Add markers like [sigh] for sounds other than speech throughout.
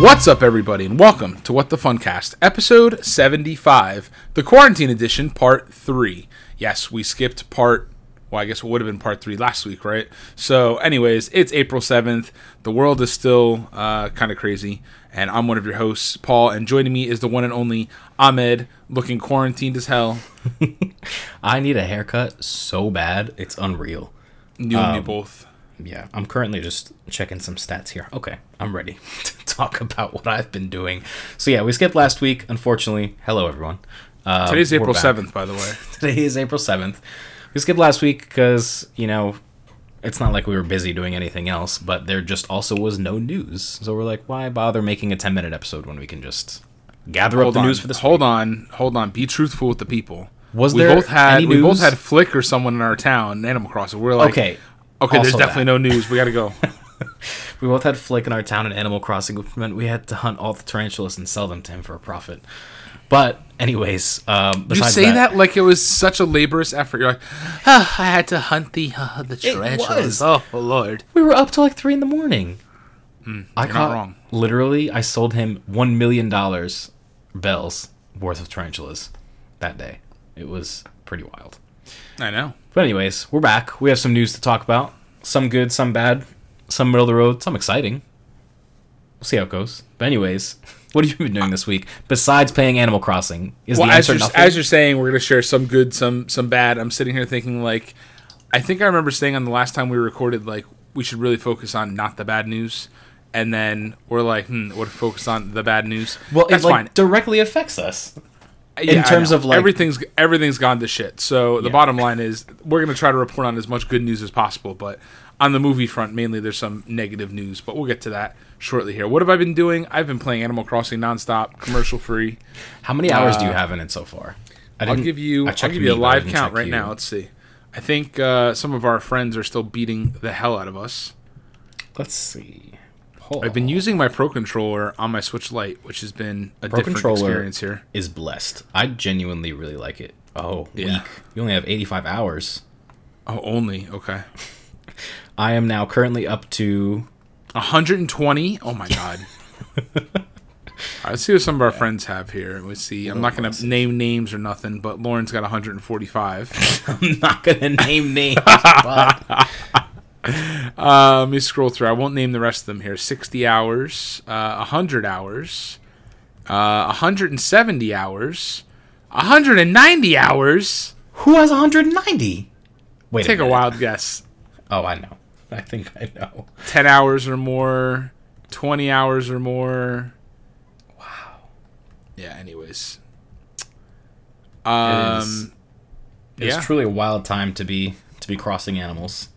What's up, everybody, and welcome to What the Funcast, episode 75, the quarantine edition, part 3. Yes, we skipped part, well, I guess it would have been part 3 last week, right? So, anyways, it's April 7th. The world is still uh, kind of crazy, and I'm one of your hosts, Paul, and joining me is the one and only Ahmed, looking quarantined as hell. [laughs] I need a haircut so bad, it's unreal. You and me both. Yeah, I'm currently just checking some stats here. Okay, I'm ready [laughs] to talk about what I've been doing. So yeah, we skipped last week, unfortunately. Hello, everyone. Uh, Today's April 7th, by the way. [laughs] Today is April 7th. We skipped last week because, you know, it's not like we were busy doing anything else, but there just also was no news. So we're like, why bother making a 10 minute episode when we can just gather up the on, news for this hold week? on, hold on. Be truthful with the people. Was we there both had we both had Flick or someone in our town, Animal Crossing. We're like, Okay. Okay, there's definitely that. no news. We got to go. [laughs] We both had Flick in our town in Animal Crossing, which meant we had to hunt all the tarantulas and sell them to him for a profit. But, anyways, um, You say that. like it was such a laborious effort. You're like, ah, I had to hunt the uh, the tarantulas. Oh, lord. we were up till like three in the morning. I Hmm, caught wrong. literally. I sold him one million dollars bells worth of tarantulas that day. It was pretty wild. I know. But anyways, we're back. We have some news to talk about. Some good, some bad, some middle of the road, some exciting. We'll see how it goes. But anyways, [laughs] what have you been doing this week besides playing Animal Crossing? Is Well, the as answer you're, nothing? as you're saying, we're gonna share some good, some some bad. I'm sitting here thinking like, I think I remember saying on the last time we recorded like we should really focus on not the bad news, and then we're like, hmm, what if we focus on the bad news? well, that's it like fine. directly affects us. Yeah, I terms of, like- everything's everything's gone to shit. So the Yeah. bottom line is we're gonna try to report on as much good news as possible, but on the movie front, mainly there's some negative news. But we'll get to that shortly here. What have I been doing? I've been playing Animal Crossing nonstop, commercial free. How many hours do you Uh, have in it so far? I I'll give you I I'll give you a live count right you. now. Let's see. I think uh, some of our friends are still beating the hell out of us. Let's see. I've been using my Pro controller on my Switch Lite, which has been a Pro different controller experience here. is blessed. I genuinely really like it. Oh, Yeah. week. You only have 85 hours. Oh, only okay. [laughs] I am now currently up to 120. Oh my [laughs] god. All right, let's see what some of our friends have here. Let's see. I'm not going to name names or nothing, but Lauren's got 145. [laughs] I'm not gonna name names, but [laughs] uh, let me scroll through. I won't name the rest of them here. 60 hours, uh, 100 hours, uh, 170 hours, 190 hours. who has 190? Wait, Take a minute. wild guess. Oh, I know. I think I know. 10 hours or more, 20 hours or more. Wow. Yeah, anyways. Um, is- It's yeah. truly a wild time to be to be crossing animals.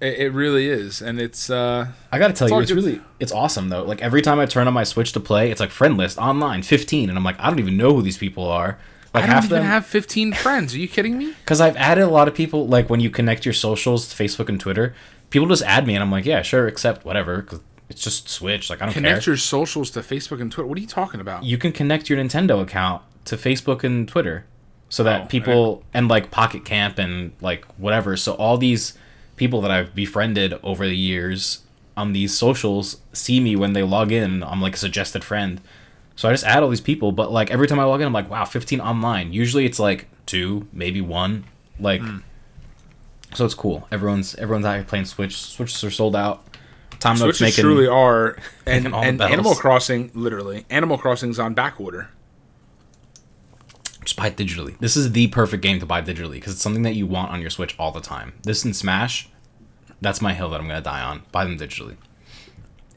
It, it really is, and it's uh, I gotta tell It's you, it's good. really it's awesome though. Like every time I turn on my Switch to play, it's like friend list online, 15, and I'm like, I don't even know who these people are. Like I don't half even them, have 15 friends. Are you kidding me? [laughs] because I've added a lot of people. Like when you connect your socials to Facebook and Twitter, people just add me, and I'm like, yeah, sure, accept whatever, because it's just Switch. Like I don't Connect care. your socials to Facebook and Twitter. What are you talking about? you can connect your Nintendo account to Facebook and Twitter, so that Oh, people and like Pocket Camp and like whatever. So all these people that I've befriended over the years on these socials see me when they log in. I'm like a suggested friend. So I just add all these people, but like every time I log in, I'm like, wow, 15 online. Usually it's like two, maybe one. Like, Hmm. so it's cool. Everyone's everyone's out here playing Switch. Switches are sold out. Time Switches making truly are, and, and. Animal Crossing, literally, Animal Crossing's on back order. Just buy it digitally. This is the perfect game to buy digitally because it's something that you want on your Switch all the time. This and Smash, that's my hill that I'm gonna die on. Buy them digitally.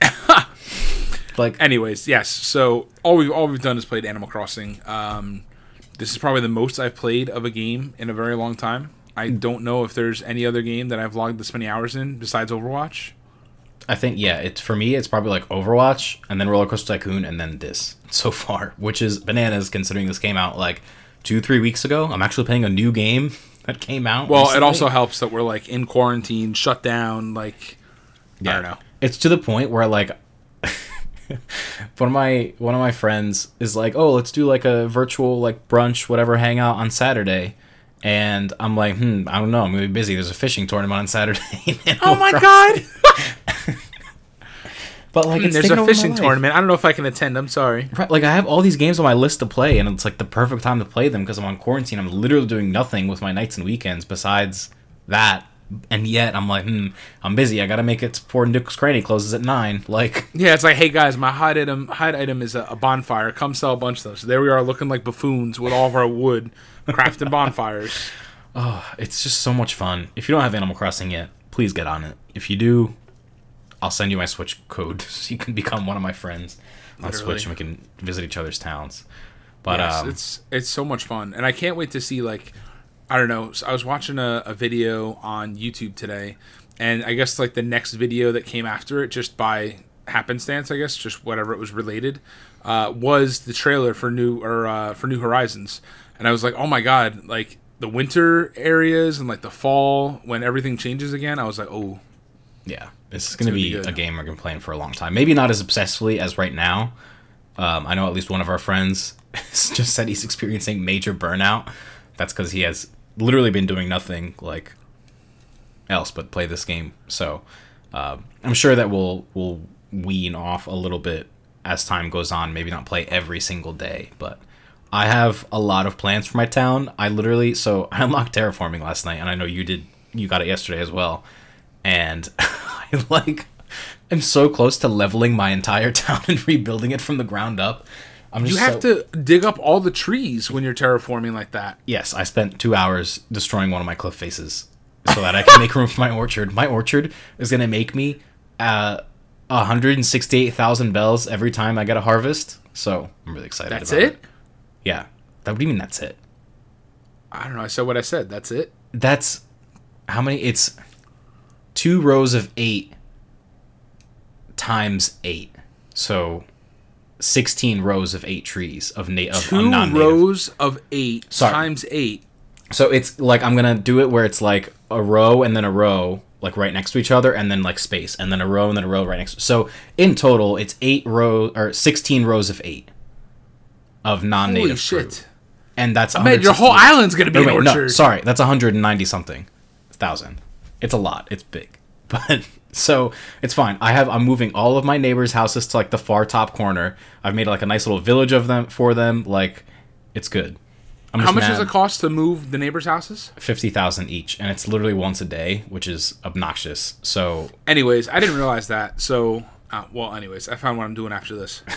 [laughs] like Anyways, yes. So all we've all we've done is played Animal Crossing. Um, this is probably the most I've played of a game in a very long time. I don't know if there's any other game that I've logged this many hours in besides Overwatch. I think yeah, it's for me it's probably like Overwatch and then Roller Coaster Tycoon and then this [laughs] so far, which is bananas considering this came out like two three weeks ago. I'm actually playing a new game [laughs] that came out. Well, it also helps that we're like in quarantine, shut down. Like, I don't know. It's to the point where like [laughs] one of my one of my friends is like, "Oh, let's do like a virtual like brunch, whatever, hangout on Saturday." And I'm like, "Hmm, I don't know. I'm gonna be busy. There's a fishing tournament on Saturday." Oh my god! But like, it's there's a fishing tournament. I don't know if I can attend. I'm sorry. Like I have all these games on my list to play, and it's like the perfect time to play them because I'm on quarantine. I'm literally doing nothing with my nights and weekends besides that, and yet I'm like, hmm, I'm busy. I gotta make it before Nook's Cranny closes at nine. [laughs] Like, Yeah, it's like, hey guys, my hot item hot item is a, a bonfire. Come sell a bunch of those. So there we are, looking like buffoons with all of our wood, crafting [laughs] bonfires. oh, it's just so much fun. If you don't have Animal Crossing yet, please get on it. If you do, I'll send you my Switch code [laughs] so you can become one of my friends on Literally. Switch and we can visit each other's towns. But yes, um, it's it's so much fun, and I can't wait to see like I don't know. I was watching a, a video on YouTube today, and I guess like the next video that came after it, just by happenstance, I guess, just whatever it was related, uh, was the trailer for new or uh, for New Horizons, and I was like, oh my god, like the winter areas and like the fall when everything changes again. I was like, oh, Yeah, this is going to be be, a game we're going to play for a long time. Maybe not as obsessively as right now. Um, I know at least one of our friends [laughs] just said he's experiencing major burnout. That's because he has literally been doing nothing like else but play this game. So um, I'm sure that we'll we'll wean off a little bit as time goes on. Maybe not play every single day, but I have a lot of plans for my town. I literally so [laughs] I unlocked terraforming last night, and I know you did. You got it yesterday as well, and [laughs] I like I'm so close to leveling my entire [laughs] town and rebuilding it from the ground up. I'm you have so- to dig up all the trees when you're terraforming like that. Yes, I spent two hours destroying one of my cliff faces so that I can make room for my orchard. My orchard is gonna make me uh, 168,000 bells every time I get a harvest. So I'm really excited. That's about it. Yeah. That what do you mean that's it? I don't know. I said what I said. That's it. That's how many? It's two rows of eight times eight. So 16 rows of eight trees of, na- of two rows of eight Sorry. times eight. So it's like I'm gonna do it where it's like a row and then a row, like right next to each other, and then like space, and then a row and then a row right next. To- so in total, it's eight rows or sixteen rows of eight of non-native Holy shit! and that's Man, your whole island's gonna be Oh, wait, no, sorry, that's 190 something thousand. It's a lot. It's big, [laughs] but so it's fine. I have I'm moving all of my neighbors' houses to like the far top corner. I've made like a nice little village of them for them. Like it's good. How much mad does it cost to move the neighbors' houses? fifty thousand each, and it's literally once a day, which is obnoxious. So Anyways, I didn't realize that. So, uh, well, anyways, I found what I'm doing after this. [laughs]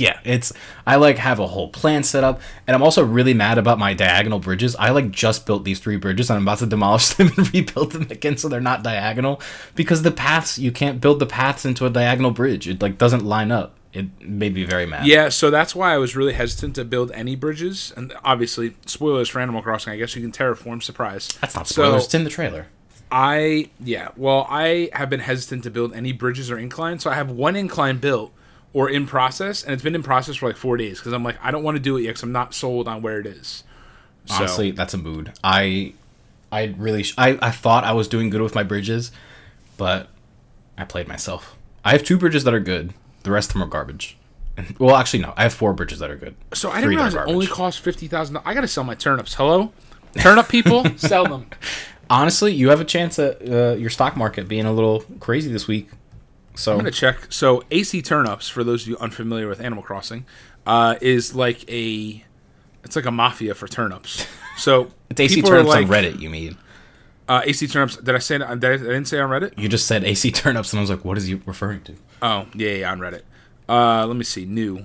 yeah, it's I like have a whole plan set up, and I'm also really mad about my diagonal bridges. I like just built these three bridges, and I'm about to demolish [laughs] them and rebuild them again so they're not diagonal because the paths you can't build the paths into a diagonal bridge. It like doesn't line up. It made me very mad. Yeah, so that's why I was really hesitant to build any bridges. And obviously, spoilers for Animal Crossing. I guess you can terraform. Surprise. that's not So- spoilers. it's in the trailer. I yeah, well, I have been hesitant to build any bridges or inclines, so I have one incline built or in process, and it's been in process for like four days because I'm like I don't want to do it yet because I'm not sold on where it is. So, Honestly, that's a mood. I, I really, sh- I, I thought I was doing good with my bridges, but I played myself. I have two bridges that are good. The rest of them are garbage. Well, actually, no. I have four bridges that are good. so I Three didn't that realize it only garbage. costs fifty thousand. I got to sell my turnips. Hello, turnip people, [laughs] sell them. Honestly, you have a chance at uh, your stock market being a little crazy this week. So I'm gonna check. So AC turnips, for those of you unfamiliar with Animal Crossing, uh, is like a, it's like a mafia for turnips. [laughs] So it's AC people are turnips like, on Reddit. You mean? Uh, AC turnips. Did I say? Did I, I didn't say on Reddit. You just said AC turnips, and I was like, what is he referring to? Oh yeah, yeah, on Reddit. Uh, let me see. New.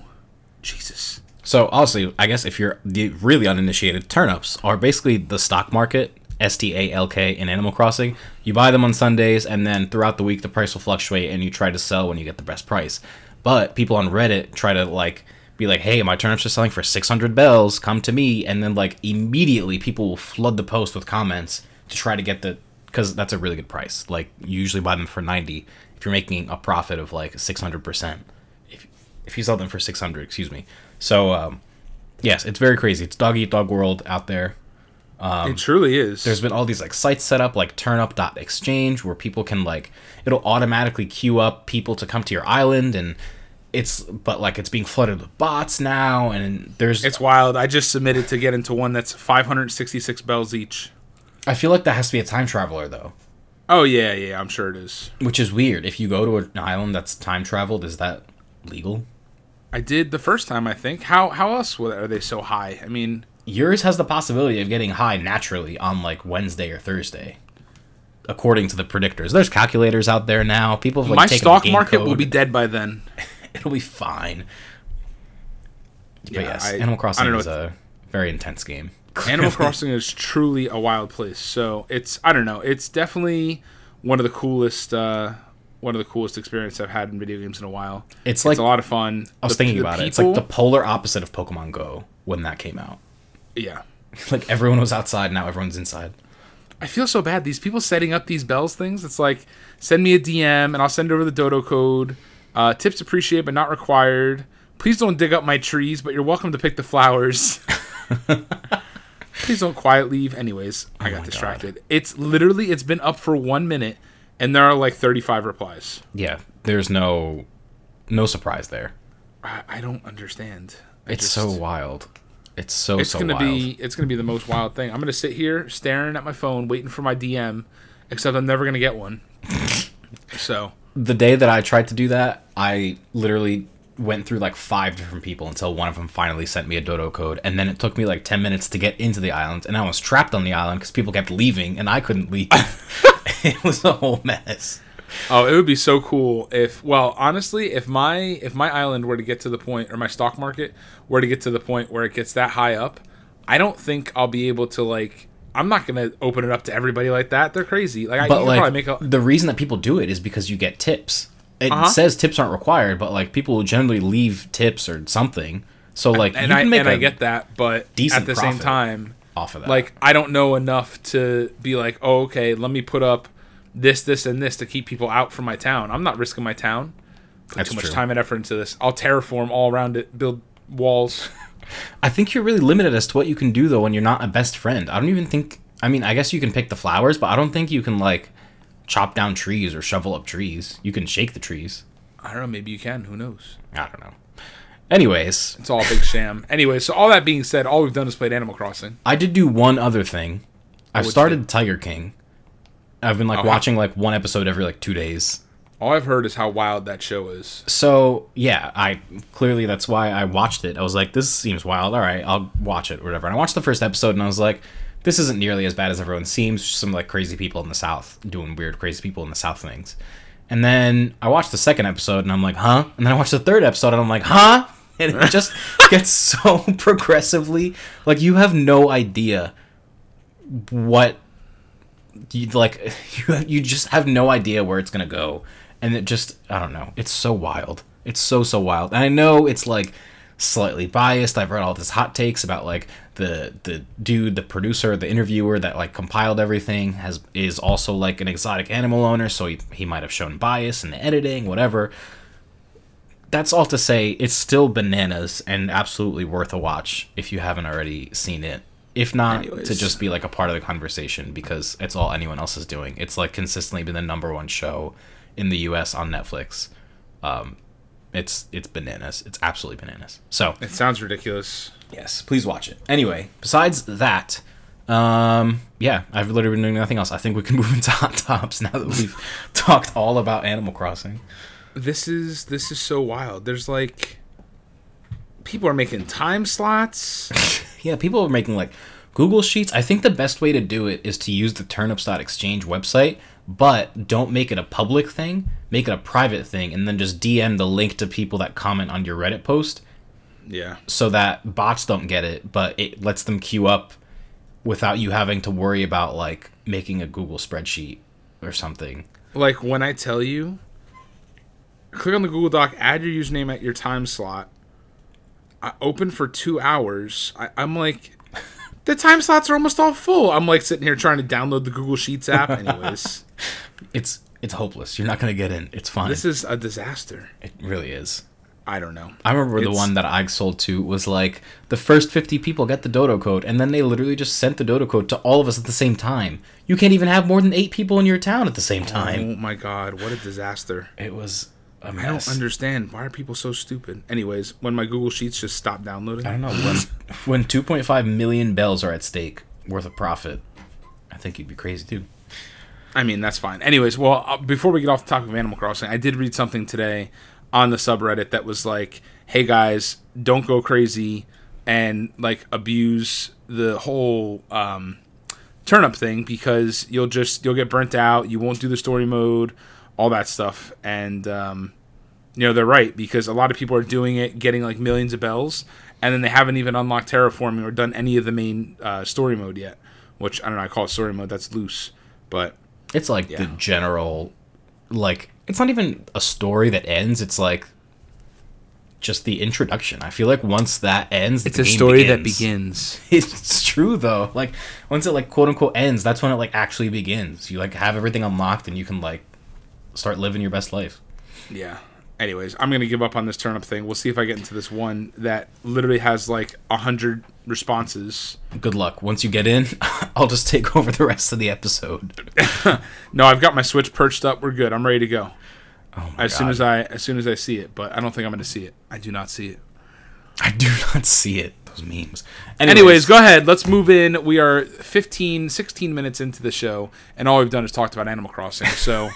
Jesus. So honestly, I guess if you're the really uninitiated, turnips are basically the stock market. S T A L K in Animal Crossing. You buy them on Sundays, and then throughout the week the price will fluctuate, and you try to sell when you get the best price. But people on Reddit try to like be like, "Hey, my turnips are selling for 600 bells. Come to me!" And then like immediately people will flood the post with comments to try to get the because that's a really good price. Like you usually buy them for 90 if you're making a profit of like 600 percent. If if you sell them for 600, excuse me. So um, yes, it's very crazy. It's dog eat dog world out there. It truly is. Um, There's been all these like sites set up like turnip.exchange where people can like it'll automatically queue up people to come to your island and it's but like it's being flooded with bots now and there's It's wild. I just submitted to get into one that's 566 bells each. I feel like that has to be a time traveler though. Oh yeah, yeah, I'm sure it is. which is weird. If you go to an island that's time traveled, is that legal? I did the first time, I think. How how else are they so high? I mean, Yours has the possibility of getting high naturally on like Wednesday or Thursday, according to the predictors. There's calculators out there now. People have like my stock market will be dead by then. [laughs] It'll be fine. But Yeah, yes, I- Animal Crossing is a very intense game. [laughs] Animal Crossing is truly a wild place. So it's I don't know. It's definitely one of the coolest uh, one of the coolest experiences I've had in video games in a while. It's like a lot of fun. I was The- thinking the about it. It's like the polar opposite of Pokemon Go when that came out. Yeah. [laughs] Like everyone was outside, now everyone's inside. I feel so bad. These people setting up these bells things. It's like send me a DM and I'll send over the dodo code. Uh, tips appreciated but not required. Please don't dig up my trees, but you're welcome to pick the flowers. [laughs] Please don't quiet leave. Anyways, I Oh my got God. distracted. It's literally it's been up for one minute and there are like 35 replies. Yeah, there's no no surprise there. I, I don't understand. I It's just- so wild. It's so It's so gonna wild. be it's gonna be the most wild thing. I'm gonna sit here staring at my phone, waiting for my DM, except I'm never gonna get one. [laughs] so the day that I tried to do that, I literally went through like five different people until one of them finally sent me a dodo code, and then it took me like ten minutes to get into the island, and I was trapped on the island because people kept leaving and I couldn't leave. [laughs] it was a whole mess. Oh, it would be so cool if well, honestly, if my if my island were to get to the point or my stock market were to get to the point where it gets that high up, I don't think I'll be able to like I'm not going to open it up to everybody like that. They're crazy. Like I But could like probably make a the reason that people do it is because you get tips. It Uh-huh. says tips aren't required, but like people will generally leave tips or something. So like and you I can make and I get that, but decent at the same time, off of that. like I don't know enough to be like, "Oh, okay, let me put up this this and this to keep people out from my town." I'm not risking my town. Put That's too much true. time and effort into this. I'll terraform all around it, build walls. [laughs] I think you're really limited as to what you can do though when you're not a best friend. I don't even think. I mean, I guess you can pick the flowers, but I don't think you can like chop down trees or shovel up trees. You can shake the trees. I don't know, maybe you can, who knows. I don't know. Anyways, It's all a big sham. Anyway, so all that being said, all we've done is played Animal Crossing. I did do one other thing. Oh, I've started Tiger King. I've been like Oh, how- watching like one episode every like two days. All I've heard is how wild that show is. So yeah, I clearly that's why I watched it. I was like, this seems wild. All right, I'll watch it, or whatever. And I watched the first episode, and I was like, this isn't nearly as bad as everyone seems. Just Some like crazy people in the South doing weird, crazy people in the South things. And then I watched the second episode, and I'm like, huh? And then I watched the third episode, and I'm like, huh? [laughs] And it just [laughs] gets so [laughs] progressively like you have no idea what you like [laughs] you you just have no idea where it's gonna go. And it just i don't know. It's so wild. It's so so wild. And i know it's like slightly biased. I've read all this hot takes about like the the dude the producer the interviewer that like compiled everything has is also like an exotic animal owner so he, he might have shown bias in the editing whatever. That's all to say it's still bananas and absolutely worth a watch if you haven't already seen it if not Anyways. to just be like a part of the conversation because it's all anyone else is doing it's like consistently been the number one show in the us on netflix um it's it's bananas it's absolutely bananas so It sounds ridiculous. yes please watch it anyway besides that um yeah i've literally been doing nothing else i think we can [laughs] move into hot tops now that we've [laughs] talked all about animal crossing This is this is so wild. There's like people are making time slots. [laughs] Yeah, people are making like Google Sheets. I think the best way to do it is to use the turnips.exchange website, but don't make it a public thing. Make it a private thing and then just DM the link to people that comment on your Reddit post Yeah. so that bots don't get it, but it lets them queue up without you having to worry about like making a Google spreadsheet or something. Like when I tell you click on the Google Doc, add your username at your time slot. I open for two hours. I, I'm like, the time slots are almost all full. I'm like sitting here trying to download the Google Sheets app. Anyways, [laughs] It's it's hopeless. You're not gonna get in. It's fine. this is a disaster. it really is. I don't know. I remember the one that I sold to was like the first 50 people get the dodo code, and then they literally just sent the dodo code to all of us at the same time. You can't even have more than eight people in your town at the same time. Oh my god, what a disaster. It was I don't understand. Why are people so stupid? Anyways, when my Google Sheets just stopped downloading. I don't know when [laughs] when 2.5 million bells are at stake worth of profit. I think you'd be crazy too. I mean, that's fine. Anyways, well, uh, before we get off the topic of Animal Crossing, I did read something today on the subreddit that was like, "Hey guys, don't go crazy and like abuse the whole um, turnip thing because you'll just you'll get burnt out. You won't do the story mode, all that stuff." And um, you know they're right because a lot of people are doing it, getting like millions of bells, and then they haven't even unlocked terraforming or done any of the main uh, story mode yet. Which I don't know. I call it story mode. That's loose, but It's like the general, like it's not even a story that ends. It's like just the introduction. I feel like once that ends, the it's a game story that begins. begins. [laughs] It's true though. Like once it like quote unquote ends, that's when it like actually begins. You like have everything unlocked and you can like start living your best life. Yeah. Anyways, I'm gonna give up on this turnip thing. We'll see if I get into this one that literally has like a hundred responses. Good luck. Once you get in, [laughs] I'll just take over the rest of the episode. [laughs] No, I've got my Switch perched up. We're good. I'm ready to go. Oh my As soon as I as soon as I see it, but I don't think I'm gonna see it. I do not see it. I do [laughs] not see it. Those memes. Anyways, go ahead. Let's move in. We are 15, 16 minutes into the show, and all we've done is talked about Animal Crossing. So,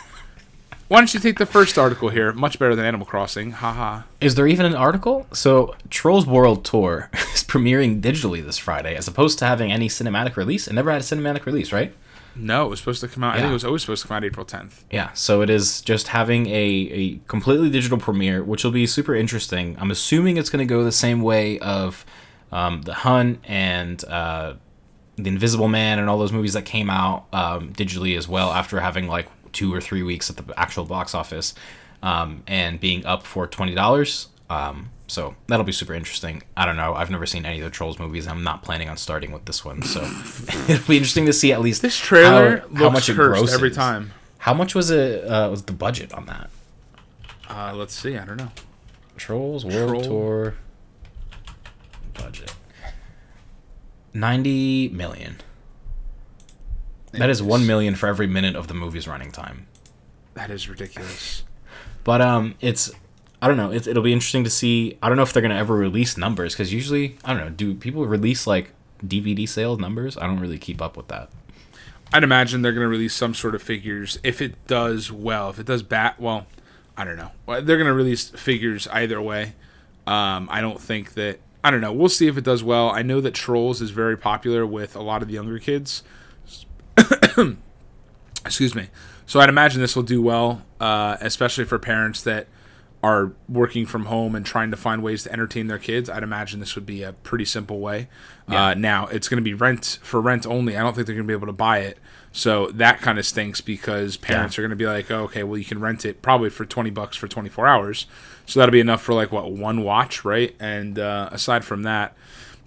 why don't you take the first article here? Much better than Animal Crossing. Haha. Is there even an article? So, Trolls World Tour [laughs] is premiering digitally this Friday, as opposed to having any cinematic release. It never had a cinematic release, right? No, it was supposed to come out. I think it was always supposed to come out April 10th. Yeah, so it is just having a, a completely digital premiere, which will be super interesting. I'm assuming it's going to go the same way of um, The Hunt and uh, The Invisible Man and all those movies that came out um, digitally as well after having like two or three weeks at the actual box office um, and being up for $20. Um, so that'll be super interesting. I don't know. I've never seen any of the Trolls movies. I'm not planning on starting with this one. So [laughs] it'll be interesting to see at least This trailer how, looks how much it grosses. every time. How much was it? Uh, was the budget on that? Uh, let's see. I don't know. Trolls World Troll- Tour budget ninety million. That is one million for every minute of the movie's running time. That is ridiculous. But um, it's I don't know. It, it'll be interesting to see. I don't know if they're gonna ever release numbers because usually I don't know. Do people release like DVD sales numbers? I don't really keep up with that. I'd imagine they're going to release some sort of figures if it does well. If it does bad, well, I don't know. They're going to release figures either way. Um, I don't think that. I don't know. We'll see if it does well. I know that Trolls is very popular with a lot of the younger kids. [clears throat] Excuse me. So I'd imagine this will do well, uh, especially for parents that are working from home and trying to find ways to entertain their kids. I'd imagine this would be a pretty simple way. Yeah. Uh, now it's going to be rent for rent only. I don't think they're going to be able to buy it. So that kind of stinks because parents are going to be like, oh, okay, well you can rent it probably for twenty bucks for twenty four hours. So that'll be enough for like what one watch, right? And uh, aside from that,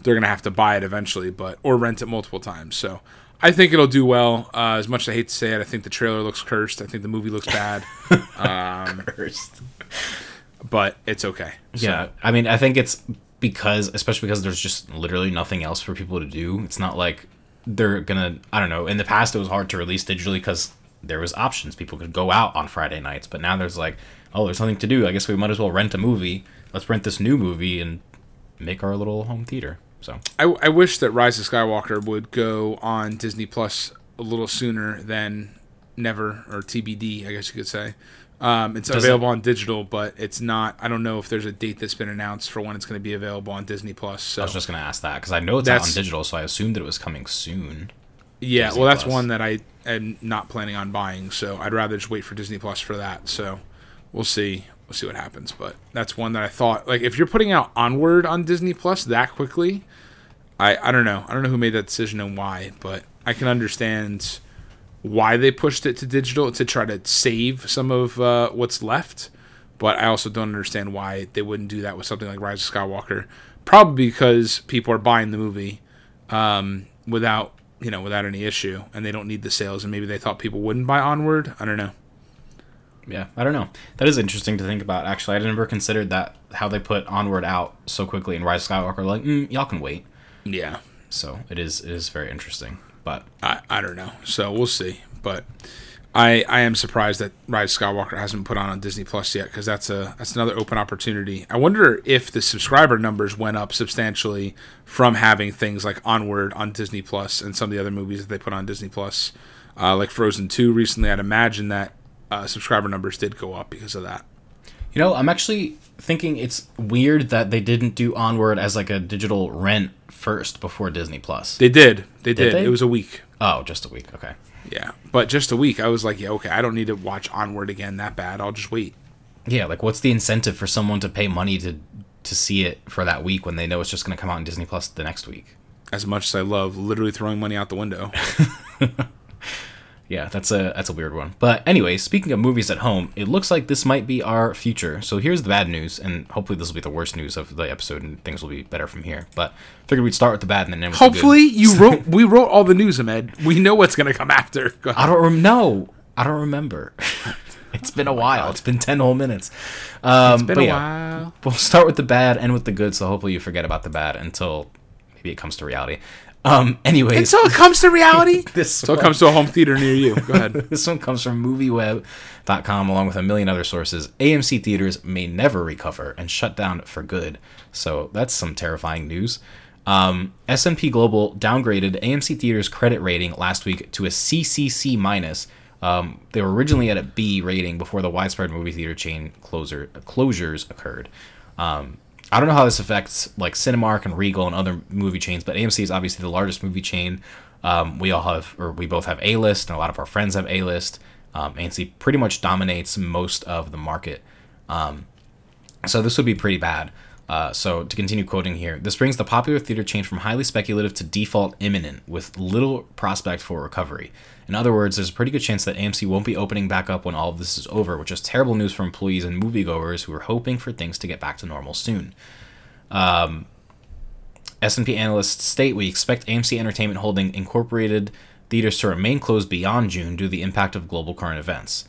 they're going to have to buy it eventually, but or rent it multiple times. So I think it'll do well. Uh, as much as I hate to say it, I think the trailer looks cursed. I think the movie looks bad, [laughs] First. but it's okay. So, Yeah, I mean, I think it's because, especially because there's just literally nothing else for people to do. It's not like they're gonna. I don't know. In the past, it was hard to release digitally because there was options. People could go out on Friday nights, but now there's like, oh, there's nothing to do. I guess we might as well rent a movie. Let's rent this new movie and make our little home theater. So I, I wish that Rise of Skywalker would go on Disney Plus a little sooner than never or TBD, I guess you could say. Um, it's Does available on digital, but it's not. I don't know if there's a date that's been announced for when it's going to be available on Disney Plus. So I was just gonna ask that because I know it's out on digital, so I assumed that it was coming soon. yeah, Disney well, that's Plus. one that I am not planning on buying. So I'd rather just wait for Disney Plus for that. So we'll see. We'll see what happens. But that's one that I thought like if you're putting out Onward on Disney Plus that quickly, I I don't know. I don't know who made that decision and why, but I can understand why they pushed it to digital to try to save some of uh, what's left. But I also don't understand why they wouldn't do that with something like Rise of Skywalker. Probably because people are buying the movie um, without you know without any issue, and they don't need the sales, and maybe they thought people wouldn't buy Onward. I don't know. Yeah, I don't know. That is interesting to think about. Actually, I never considered that how they put Onward out so quickly and Rise of Skywalker. Like, mm, y'all can wait. Yeah, So it is it is very interesting. But I, I don't know. So we'll see. But I I am surprised that Rise of Skywalker hasn't put on on Disney Plus yet because that's a that's another open opportunity. I wonder if the subscriber numbers went up substantially from having things like Onward on Disney Plus and some of the other movies that they put on Disney Plus. uh, like Frozen Two recently. I'd imagine that uh, subscriber numbers did go up because of that. You know, I'm actually thinking it's weird that they didn't do Onward as like a digital rent first before Disney Plus. They did. They did. they? It was a week. Oh, just a week. Okay. Yeah, but just a week. I was like, yeah, okay. I don't need to watch Onward again that bad. I'll just wait. Yeah, like what's the incentive for someone to pay money to to see it for that week when they know it's just going to come out in Disney Plus the next week? As much as I love literally throwing money out the window. [laughs] Yeah, that's a that's a weird one. But anyway, speaking of movies at home, it looks like this might be our future. So here's the bad news, and hopefully this will be the worst news of the episode, and things will be better from here. But figured we'd start with the bad and then end with the good. Hopefully, you [laughs] wrote. We wrote all the news, Ahmed. We know what's gonna come after. Go. I don't rem- no, I don't remember. [laughs] it's been a while. It's been ten whole minutes. Um, It's been a yeah, while. we'll start with the bad, end with the good. So hopefully you forget about the bad until maybe it comes to reality. Um, anyways, Until it comes to reality. [laughs] this Until it comes to a home theater near you. Go ahead. [laughs] This one comes from movieweb.com along with a million other sources. AMC theaters may never recover and shut down for good. So that's some terrifying news. Um, S&P Global downgraded AMC theaters credit rating last week to a CCC minus. Um, they were originally at a B rating before the widespread movie theater chain closer closures occurred. Um, I don't know how this affects like Cinemark and Regal and other movie chains, but AMC is obviously the largest movie chain. Um, we all have, or we both have A list, and a lot of our friends have A list. Um, AMC pretty much dominates most of the market. Um, so this would be pretty bad. Uh, so to continue quoting here, this brings the popular theater chain from highly speculative to default imminent, with little prospect for recovery. In other words, there's a pretty good chance that AMC won't be opening back up when all of this is over, which is terrible news for employees and moviegoers who are hoping for things to get back to normal soon. Um, S&P analysts state we expect AMC Entertainment Holding Incorporated theaters to remain closed beyond June due to the impact of global current events.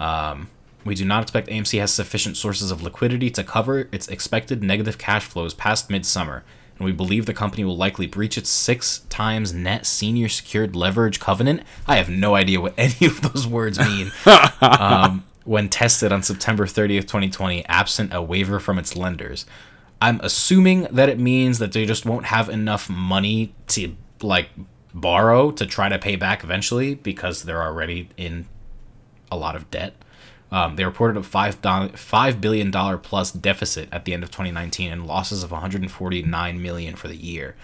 Um, we do not expect AMC has sufficient sources of liquidity to cover its expected negative cash flows past midsummer, and we believe the company will likely breach its six times net senior secured leverage covenant. I have no idea what [laughs] any of those words mean. [laughs] um, when tested on September 30th, 2020, absent a waiver from its lenders. I'm assuming that it means that they just won't have enough money to like borrow to try to pay back eventually because they're already in a lot of debt. Um, they reported a five five billion dollar plus deficit at the end of 2019 and losses of 149 million for the year.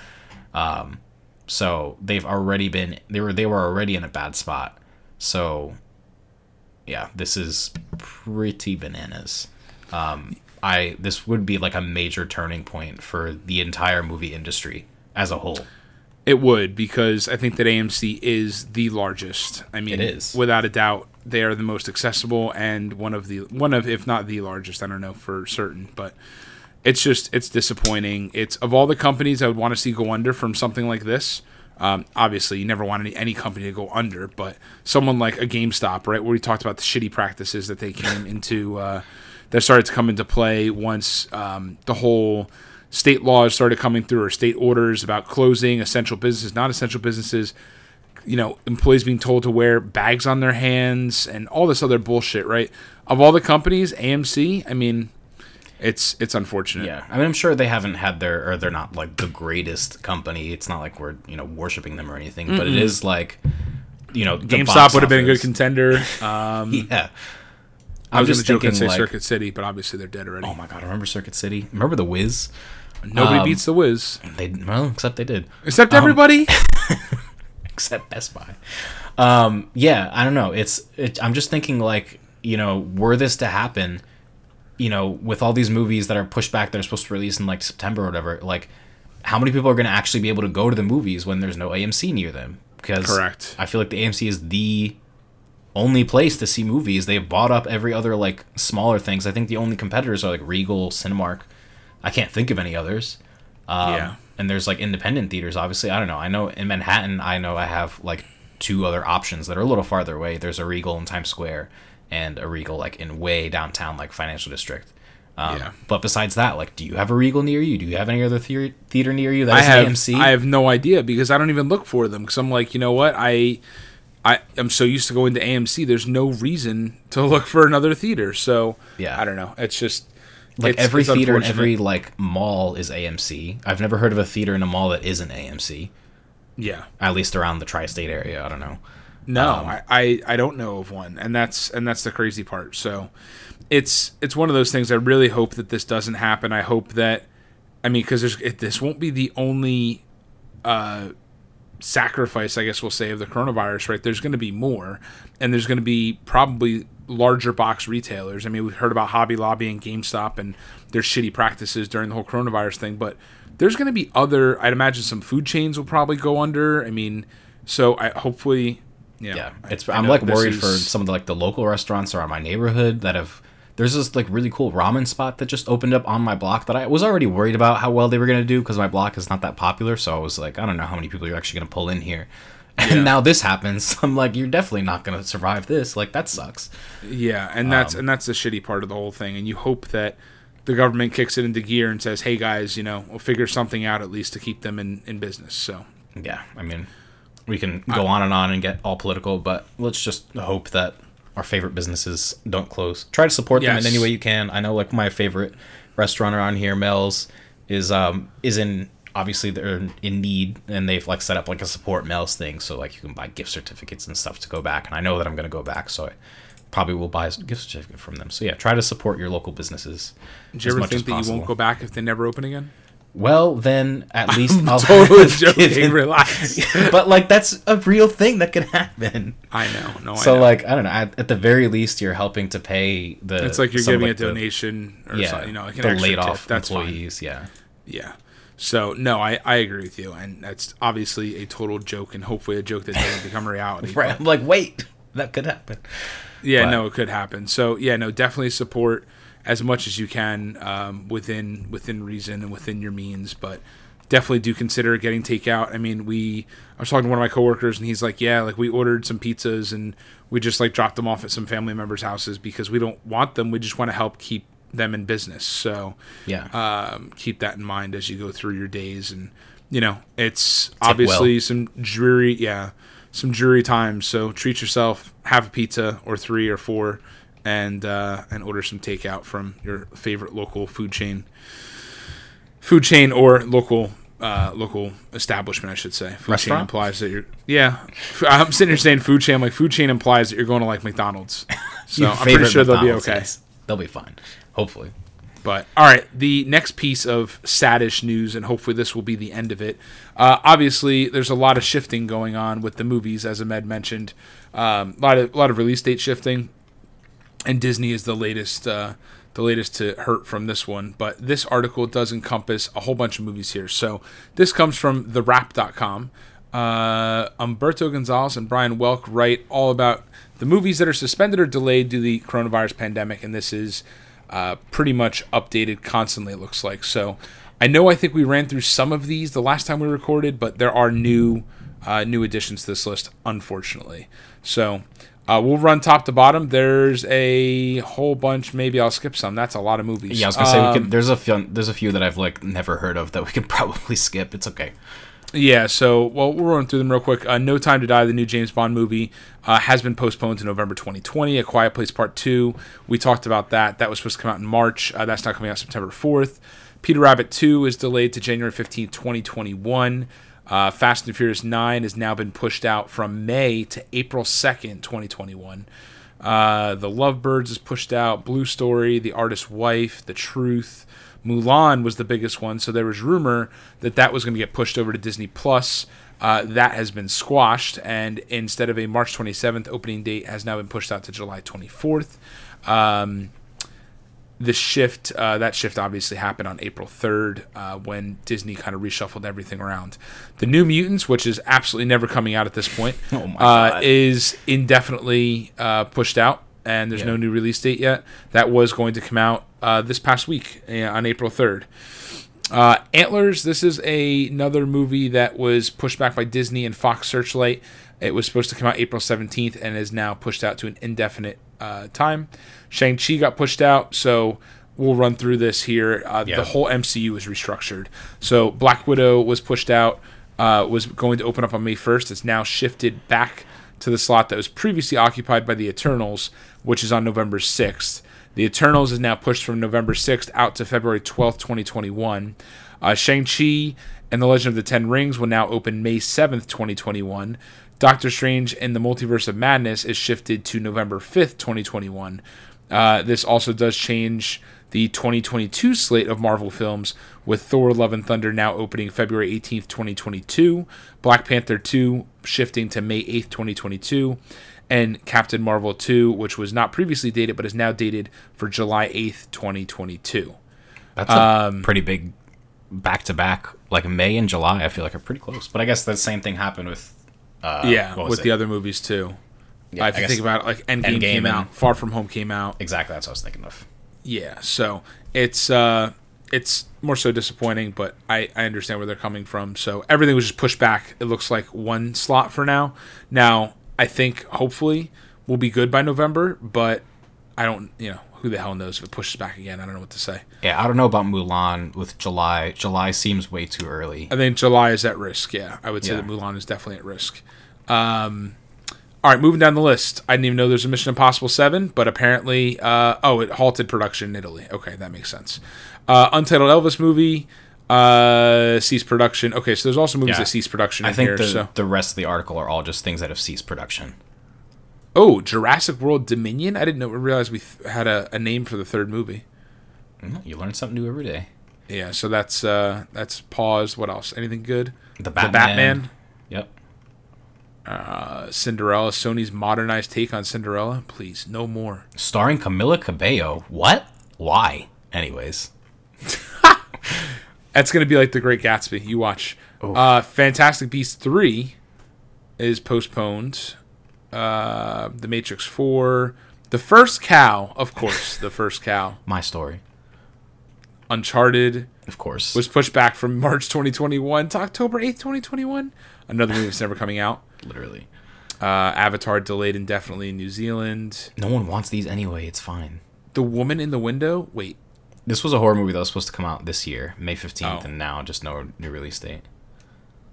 Um, so they've already been they were they were already in a bad spot. So yeah, this is pretty bananas. Um, I this would be like a major turning point for the entire movie industry as a whole. It would because I think that AMC is the largest. I mean, It is. without a doubt. They are the most accessible and one of the one of if not the largest. I don't know for certain, but it's just it's disappointing. It's of all the companies I would want to see go under from something like this. Um, obviously, you never want any, any company to go under, but someone like a GameStop, right, where we talked about the shitty practices that they came [laughs] into, uh, that started to come into play once um, the whole state laws started coming through, or state orders about closing essential businesses, not essential businesses. You know, employees being told to wear bags on their hands and all this other bullshit, right? Of all the companies, AMC, I mean, it's it's unfortunate. Yeah, I mean, I'm sure they haven't had their or they're not like the greatest company. It's not like we're you know worshiping them or anything, but it is like you know GameStop would have been a good contender. [laughs] Um, yeah. I was just to joke and say like, Circuit City, but obviously they're dead already. oh my god, I remember Circuit City. Remember the Wiz? Nobody um, beats the Wiz, They well, except they did. except everybody. [laughs] except Best Buy. Um, yeah, I don't know. It's it, I'm just thinking like you know, were this to happen, you know, with all these movies that are pushed back, that are supposed to release in like September or whatever, like how many people are going to actually be able to go to the movies when there's no AMC near them? Because Correct. I feel like the AMC is the only place to see movies. They've bought up every other like smaller things. I think the only competitors are like Regal, Cinemark. I can't think of any others. Um, Yeah. And there's like independent theaters. Obviously, I don't know. I know in Manhattan, I know I have like two other options that are a little farther away. There's a Regal in Times Square, and a Regal like in way downtown, like Financial District. Um, Yeah. But besides that, like, do you have a Regal near you? Do you have any other thea- theater near you that I is have AMC? I have no idea because I don't even look for them because I'm like, you know what, I. I am so used to going to AMC. There's no reason to look for another theater. So Yeah. I don't know. It's just like it's- every it's theater unfortunate. every like mall is AMC. I've never heard of a theater in a mall that isn't AMC. yeah. At least around the tri-state area. I don't know. No, Um, I, I I don't know of one, and that's and that's the crazy part. So, it's it's one of those things. I really hope that this doesn't happen. I hope that, I mean, because there's it, this won't be the only uh, sacrifice, I guess we'll say, of the coronavirus. Right? There's going to be more, and there's going to be probably larger box retailers. I mean, we've heard about Hobby Lobby and GameStop and their shitty practices during the whole coronavirus thing, but there's going to be other. I'd imagine some food chains will probably go under. I mean, so I hopefully. Yeah, Yeah, it's. I I'm know like worried is- for some of the like the local restaurants around my neighborhood that have. There's this like really cool ramen spot that just opened up on my block that I was already worried about how well they were gonna do because my block is not that popular. So I was like, I don't know how many people you're actually gonna pull in here. [laughs] And Yeah. now this happens. [laughs] I'm like, you're definitely not gonna survive this. Like that sucks. Yeah, and Um, that's and that's the shitty part of the whole thing. And you hope that the government kicks it into gear and says, "Hey guys, you know, we'll figure something out at least to keep them in in business." So Yeah, I mean, we can go on and on and get all political, but let's just hope that our favorite businesses don't close. Try to support them in any way you can. I know, like my favorite restaurant around here, Mel's, is um is in obviously they're in need and they've like set up like a support Mel's thing, so like you can buy gift certificates and stuff to go back. And I know that I'm gonna go back, so I probably will buy a gift certificate from them. So yeah, try to support your local businesses. do you as ever much as think that you won't go back if they never open again? Well, then at least I'll [laughs] Totally [laughs] joking. given- Relax. [laughs] but like that's a real thing that can happen. I know. No, So I know. like I don't know. At, at the very least, you're helping to pay the. it's like you're some, giving like, a the- donation or yeah, something, you know, like an the laid off employees. Yeah, Yeah. So no, I, I agree with you, and that's obviously a total joke, and hopefully a joke that doesn't become reality. [laughs] right. but- I'm like, wait, that could happen. Yeah, But- no, it could happen. So yeah, no, definitely support as much as you can um, within within reason and within your means, but definitely do consider getting takeout. I mean, we I was talking to one of my coworkers and he's like, yeah, like we ordered some pizzas and we just like dropped them off at some family members' houses because we don't want them. We just want to help keep them in business. So Yeah, um, keep that in mind as you go through your days and you know it's well. obviously some dreary yeah some dreary times so treat yourself have a pizza or three or four and uh, and order some takeout from your favorite local food chain food chain or local uh, local establishment I should say food chain Restaurant? implies that you're yeah I'm sitting here saying food chain like food chain implies that you're going to like McDonald's [laughs] so I'm pretty sure they'll be okay yes. They'll be fine. Hopefully. but all right, the next piece of saddish news, and hopefully this will be the end of it. Uh, obviously, there's a lot of shifting going on with the movies, as Ahmed mentioned. Um, a lot of a lot of release date shifting, and Disney is the latest uh, the latest to hurt from this one. But this article does encompass a whole bunch of movies here. So this comes from TheWrap.com. Uh, Umberto Gonzalez and Brian Welk write all about the movies that are suspended or delayed due to the coronavirus pandemic, and this is uh, pretty much updated constantly. It looks like so. I know I think we ran through some of these the last time we recorded, but there are new uh, new additions to this list, unfortunately. So uh, we'll run top to bottom. There's a whole bunch. Maybe I'll skip some. That's a lot of movies. Yeah, I was gonna say we Um, could. There's a few. There's a few that I've like never heard of that we could [laughs] probably skip. It's okay. Yeah, so well, we'll run through them real quick. Uh, no Time to Die, the new James Bond movie, uh, has been postponed to November 2020. A Quiet Place Part Two, we talked about that. That was supposed to come out in March. Uh, that's not coming out September 4th. Peter Rabbit 2 is delayed to January 15th, 2021. Uh, Fast and Furious 9 has now been pushed out from May to April 2nd, 2021. Uh, the Lovebirds is pushed out. Blue Story, The Artist's Wife, The Truth, Mulan was the biggest one. So there was rumor that that was going to get pushed over to Disney Plus. Uh, that has been squashed, and instead of a March 27th opening date, has now been pushed out to July 24th. Um, the shift, uh, that shift obviously happened on April 3rd uh, when Disney kind of reshuffled everything around. The New Mutants, which is absolutely never coming out at this point, [laughs] Oh my uh, is indefinitely uh, pushed out, and there's Yeah. no new release date yet. That was going to come out uh, this past week uh, on April 3rd. Uh, Antlers, this is a, another movie that was pushed back by Disney and Fox Searchlight. It was supposed to come out April 17th and is now pushed out to an indefinite uh, time. Shang-Chi got pushed out, so we'll run through this here. Uh, Yeah. The whole MCU is restructured. So Black Widow was pushed out, uh, was going to open up on May 1st. It's now shifted back to the slot that was previously occupied by the Eternals, which is on November 6th. The Eternals is now pushed from November 6th out to February 12th, 2021. Uh, Shang-Chi and The Legend of the Ten Rings will now open May 7th, 2021. Doctor Strange and the Multiverse of Madness is shifted to November 5th, 2021. Uh, this also does change the 2022 slate of Marvel films, with Thor Love and Thunder now opening February 18th, 2022, Black Panther 2 shifting to May 8th, 2022, and Captain Marvel 2, which was not previously dated but is now dated for July 8th, 2022. That's a um, pretty big back to back. Like May and July, I feel like are pretty close. But I guess the same thing happened with. Uh, yeah, with it? the other movies too. Yeah, if I you think about it, like Endgame, Endgame came out, Far From Home came out. Exactly, that's what I was thinking of. Yeah, so it's uh it's more so disappointing, but I, I understand where they're coming from. So everything was just pushed back. It looks like one slot for now. Now I think hopefully we'll be good by November, but I don't you know who the hell knows if it pushes back again. I don't know what to say. Yeah, I don't know about Mulan with July. July seems way too early. I think July is at risk. Yeah, I would say yeah. that Mulan is definitely at risk. Um, all right, moving down the list. I didn't even know there's a Mission Impossible 7, but apparently, uh, oh, it halted production in Italy. Okay, that makes sense. Uh, Untitled Elvis movie uh, ceased production. Okay, so there's also movies yeah. that ceased production I think here, the, so. the rest of the article are all just things that have ceased production. Oh, Jurassic World Dominion? I didn't know, realize we th- had a, a, name for the third movie. Mm, you learn something new every day. Yeah, so that's uh, that's pause What else? Anything good? The Batman. The Batman. Yep uh, Cinderella, Sony's modernized take on Cinderella. Please, no more. Starring Camila Cabello. What? Why? Anyways. [laughs] That's going to be like The Great Gatsby. You watch. Uh, Fantastic Beasts 3 is postponed. Uh, the Matrix 4. The First Cow, of course. the First Cow. [laughs] My story. Uncharted. Of course. Was pushed back from March 2021 to October 8th, 2021. Another movie that's never coming out literally. Uh, Avatar delayed indefinitely in New Zealand. No one wants these anyway. It's fine. The Woman in the Window. Wait, this was a horror movie that was supposed to come out this year, May fifteenth, oh. and now just no new release date.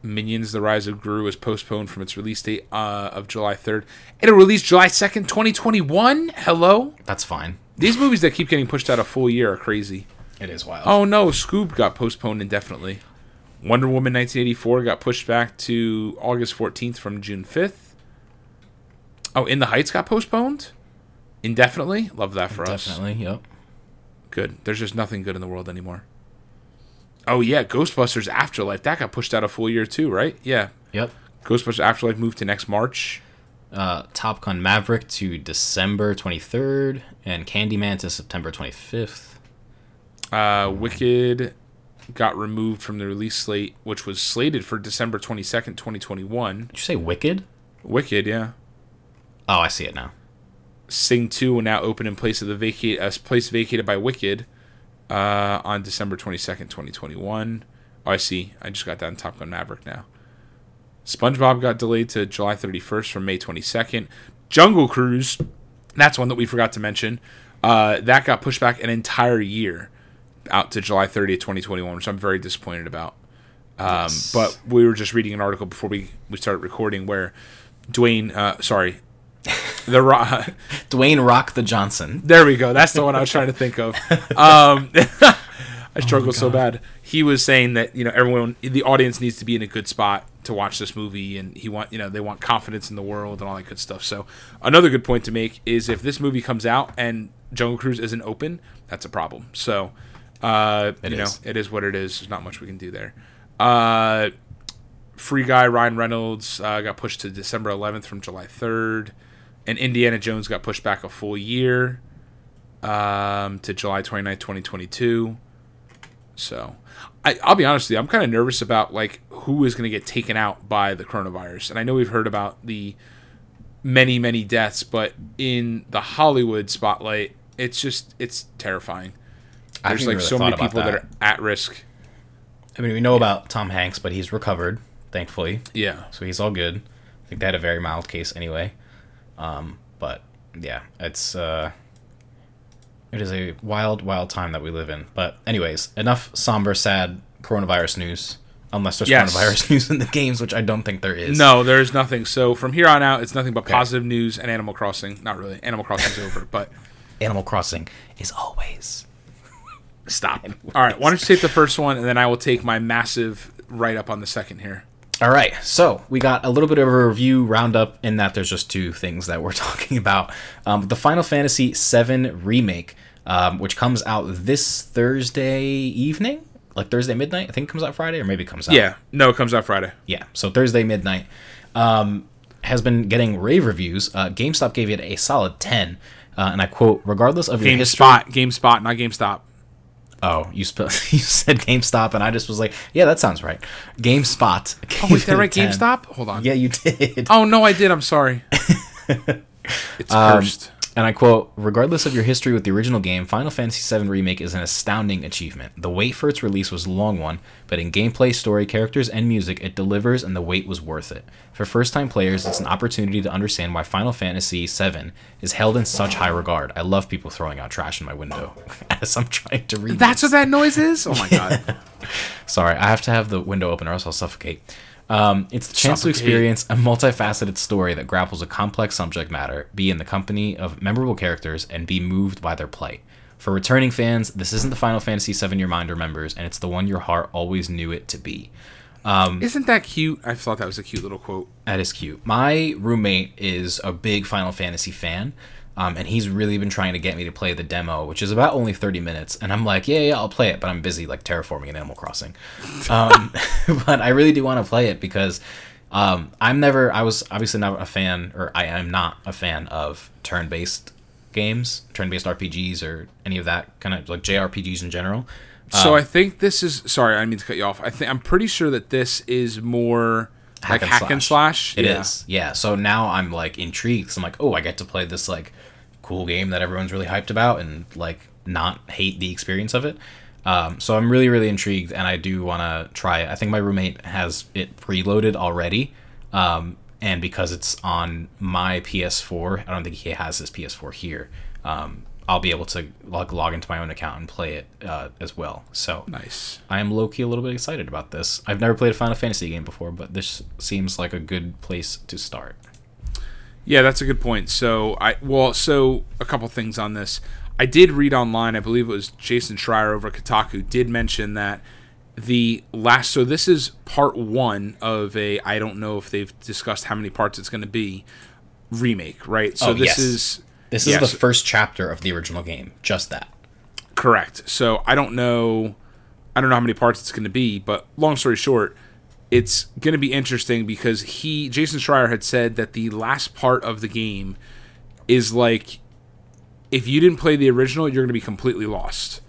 Minions: The Rise of Gru was postponed from its release date uh, of July third. It'll release July second, twenty twenty one. Hello. That's fine. These movies that keep getting pushed out a full year are crazy. It is wild. Oh no, Scoob got postponed indefinitely. Wonder Woman 1984 got pushed back to August 14th from June 5th. Oh, In the Heights got postponed indefinitely. Love that for us. Definitely, yep. Good. There's just nothing good in the world anymore. Oh yeah, Ghostbusters Afterlife that got pushed out a full year too, right? Yeah. Yep. Ghostbusters Afterlife moved to next March. Uh, Top Gun Maverick to December 23rd, and Candyman to September 25th. Uh, Wicked got removed from the release slate, which was slated for December 22nd, 2021. Did you say Wicked? Wicked, yeah. Oh, I see it now. Sing 2 will now open in place of the vacate as place vacated by Wicked uh, on December 22nd, 2021. Oh, I see. I just got that in Top Gun Maverick now. SpongeBob got delayed to July 31st from May 22nd. Jungle Cruise, that's one that we forgot to mention. Uh, that got pushed back an entire year out to July 30th, 2021, which I'm very disappointed about. Um, yes. But we were just reading an article before we, we started recording where Dwayne, uh, sorry, the Rock, [laughs] Dwayne Rock the Johnson. There we go. That's the one I was trying to think of. Um, [laughs] I struggled oh so bad. He was saying that you know everyone, the audience needs to be in a good spot to watch this movie, and he want you know they want confidence in the world and all that good stuff. So another good point to make is if this movie comes out and Jungle Cruise isn't open, that's a problem. So uh, it you is. know, it is what it is. There's not much we can do there. Uh, Free Guy Ryan Reynolds uh, got pushed to December 11th from July 3rd, and Indiana Jones got pushed back a full year um, to July 29th, 2022. So, I, will be honest with you, I'm kind of nervous about like who is going to get taken out by the coronavirus. And I know we've heard about the many, many deaths, but in the Hollywood spotlight, it's just it's terrifying. There's like really so many people that. that. are at risk. I mean, we know about Tom Hanks, but he's recovered, thankfully. Yeah. So he's all good. I think they had a very mild case anyway. Um, but yeah, it's uh, it is a wild, wild time that we live in. But anyways, enough somber, sad coronavirus news. unless there's Yes. coronavirus [laughs] news in the games, which I don't think there is. No, there's nothing. So from here on out, it's nothing but positive news and Animal Crossing. Not really. Animal Crossing's over, [laughs] but Animal Crossing is always. stop. [laughs] All right, why don't you take the first one, and then I will take my massive write up on the second here. All right, so we got a little bit of a review roundup in that there's just two things that we're [laughs] talking about. Um, the Final Fantasy VII Remake, um, which comes out this Thursday evening, like Thursday midnight. I think it comes out Friday, or maybe it comes out. Yeah, no, it comes out Friday. Yeah, so Thursday midnight um, has been getting rave reviews. Uh, GameStop gave it a solid 10. Uh, and I quote, regardless of your history. GameSpot, GameSpot, not GameStop. Oh, you, sp- [laughs] you said GameStop, and I just was like, yeah, that sounds right. GameSpot. [laughs] Oh, wait, did right? GameStop? Hold on. Yeah, you did. Oh no, I did. I'm sorry. [laughs] it's Um, cursed. And I quote, regardless of your history with the original game, Final Fantasy VII Remake is an astounding achievement. The wait for its release was a long one, but in gameplay, story, characters, and music, it delivers and the wait was worth it. For first time players, it's an opportunity to understand why Final Fantasy VII is held in such high regard. I love people throwing out trash in my window [laughs] as I'm trying to read. That's this. what that noise is. Oh my god. [laughs] Sorry, I have to have the window open or else I'll suffocate. Um, it's the chance to experience a multifaceted story that grapples a complex subject matter, be in the company of memorable characters, and be moved by their play. For returning fans, this isn't the Final Fantasy VII your mind remembers, and it's the one your heart always knew it to be. Isn't that cute? I thought that was a cute little quote. That is cute. My roommate is a big Final Fantasy fan, um, and he's really been trying to get me to play the demo, which is about only 30 minutes. And I'm like, yeah, yeah, I'll play it, but I'm busy like terraforming in Animal Crossing. Um, [laughs] but I really do want to play it because um, I'm never, I was obviously not a fan, or I am not a fan of turn based games, turn based RPGs, or any of that kind of like JRPGs in general. So I think this is sorry, I didn't mean to cut you off. I think I'm pretty sure that this is more like hack and slash. It is, Yeah. yeah. So now I'm like intrigued. 'cause I'm like, oh, I get to play this like cool game that everyone's really hyped about and like not hate the experience of it. Um, so I'm really, really intrigued, and I do want to try it. I think my roommate has it preloaded already, um, and because it's on my PS4, I don't think he has his PS4 here. Um, I'll be able to like log into my own account and play it uh, as well. So Nice. I am low key a little bit excited about this. I've never played a Final Fantasy game before, but this seems like a good place to start. Yeah, that's a good point. So I well, so a couple things on this. I did read online. I believe it was Jason Schreier over at Kotaku did mention that the last. So this is part one of a. I don't know if they've discussed how many parts it's going to be. Remake, right? So Oh, this yes. is This is Yes. the first chapter of the original game. Just that. Correct. So I don't know I don't know how many parts it's going to be, but long story short, it's going to be interesting because he Jason Schreier had said that the last part of the game is like if you didn't play the original, you're going to be completely lost.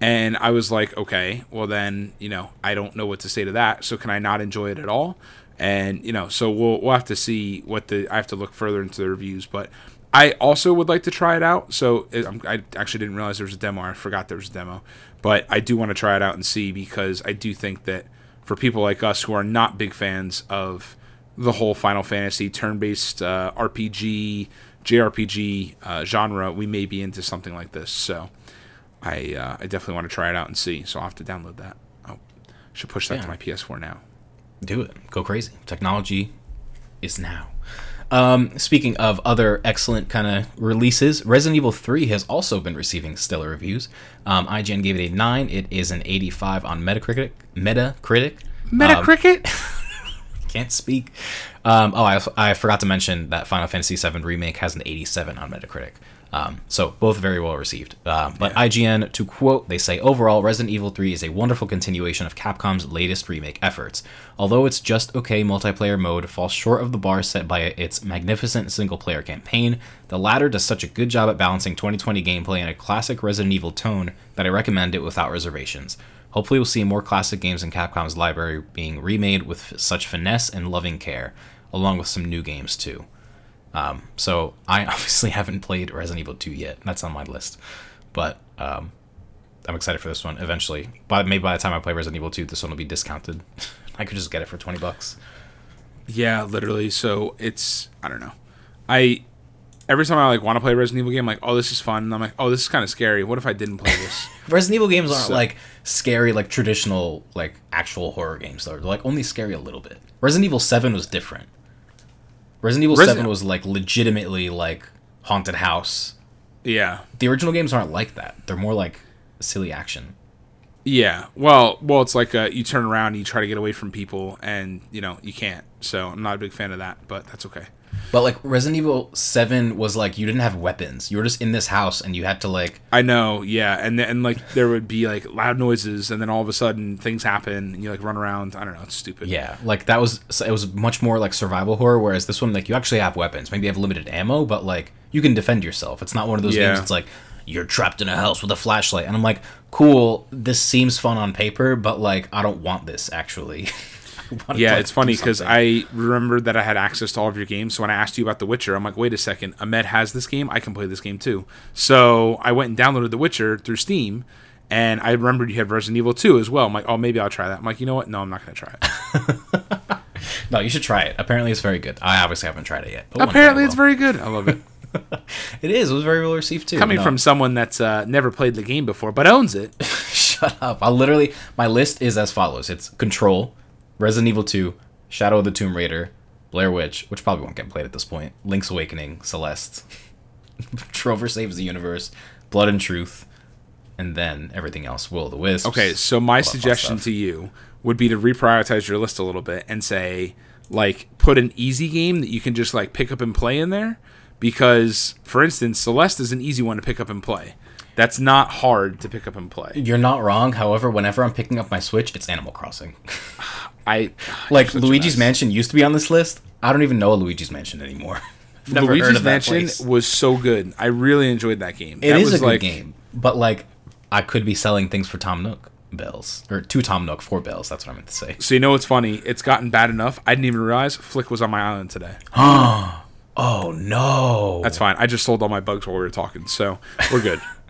And I was like, okay, well then, you know, I don't know what to say to that. So can I not enjoy it at all? And you know, so we'll we'll have to see what the I have to look further into the reviews, but I also would like to try it out. So it, I'm- I actually didn't realize there was a demo. I forgot there was a demo, but I do want to try it out and see because I do think that for people like us who are not big fans of the whole Final Fantasy turn-based uh, RPG, JRPG uh, genre, we may be into something like this. So I uh, I definitely want to try it out and see. So I'll have to download that. Oh, should push that Yeah. to my PS4 now. Do it. Go crazy. Technology is now. Um, speaking of other excellent kind of releases, Resident Evil 3 has also been receiving stellar reviews. Um, IGN gave it a 9. It is an 85 on Metacritic. Metacritic. Metacritic. [laughs] Can't speak. Um, oh, I, I forgot to mention that Final Fantasy VII Remake has an 87 on Metacritic. Um, so both very well received. Um, but IGN, to quote, they say overall, Resident Evil 3 is a wonderful continuation of Capcom's latest remake efforts. Although it's just okay multiplayer mode falls short of the bar set by its magnificent single player campaign, the latter does such a good job at balancing 2020 gameplay in a classic Resident Evil tone that I recommend it without reservations. Hopefully, we'll see more classic games in Capcom's library being remade with such finesse and loving care, along with some new games too. Um, so I [laughs] obviously haven't played Resident Evil 2 yet. That's on my list, but um, I'm excited for this one eventually. But maybe by the time I play Resident Evil 2, this one will be discounted. [laughs] I could just get it for 20 bucks. Yeah, literally. So it's I don't know. I every time I like want to play a Resident Evil game, I'm like, oh, this is fun. And I'm like, oh, this is kind of scary. What if I didn't play this? [laughs] Resident Evil games aren't So- like scary like traditional like actual horror games though. They're like only scary a little bit. Resident Evil 7 was different. Resident Evil Resident- 7 was like legitimately like haunted house. yeah, The original games aren't like that. They're more like silly action. yeah. Well, well, it's like uh, you turn around, and you try to get away from people, and you know you can't. So I'm not a big fan of that, but that's okay. But like Resident Evil 7 was like you didn't have weapons. You were just in this house and you had to like I know, yeah, and then, and like there would be like loud noises, and then all of a sudden things happen, and you like run around. I don't know, it's stupid. Yeah, like that was it was much more like survival horror. Whereas this one, like you actually have weapons. Maybe you have limited ammo, but like you can defend yourself. It's not one of those Yeah. games. It's like you're trapped in a house with a flashlight, and I'm like, cool. This seems fun on paper, but like I don't want this actually. [laughs] [laughs] Yeah, it's funny because. I remembered that I had access to all of your games. So when I asked you about The Witcher, I'm like, wait a second, Ahmed has this game. I can play this game too. So I went and downloaded The Witcher through Steam, and I remembered you had Resident Evil 2 as well. I'm like, oh, maybe I'll try that. I'm like, you know what? No, I'm not going to try it. [laughs] no, you should try it. Apparently, it's very good. I obviously haven't tried it yet. Apparently, it's very good. I love it. [laughs] It is. It was very well received too. Coming No. from someone that's uh, never played the game before but owns it. Shut up. I literally my list is as follows. It's Control, Resident Evil 2, Shadow of the Tomb Raider, Blair Witch, which probably won't get played at this point, Link's Awakening, Celeste, [laughs] Trover Saves the Universe, Blood and Truth, and then everything else, Will the Wisps. Okay, so my suggestion to you would be to reprioritize your list a little bit and say, like, put an easy game that you can just like pick up and play in there. Because, for instance, Celeste is an easy one to pick up and play. That's not hard to pick up and play. You're not wrong. However, whenever I'm picking up my Switch, it's Animal Crossing. [sighs] [laughs] I like Luigi's. Mansion used to be on this list. I don't even know a Luigi's Mansion anymore. [laughs] Luigi's Mansion was so good. I really enjoyed that game. It that is a good like, game, but like I could be selling things for Tom Nook bells or two Tom Nook for bells. That's what I meant to say. So you know what's funny? It's gotten bad enough. I didn't even realize Flick was on my island today. [gasps] Oh no! That's fine. I just sold all my bugs while we were talking, so we're good. [laughs]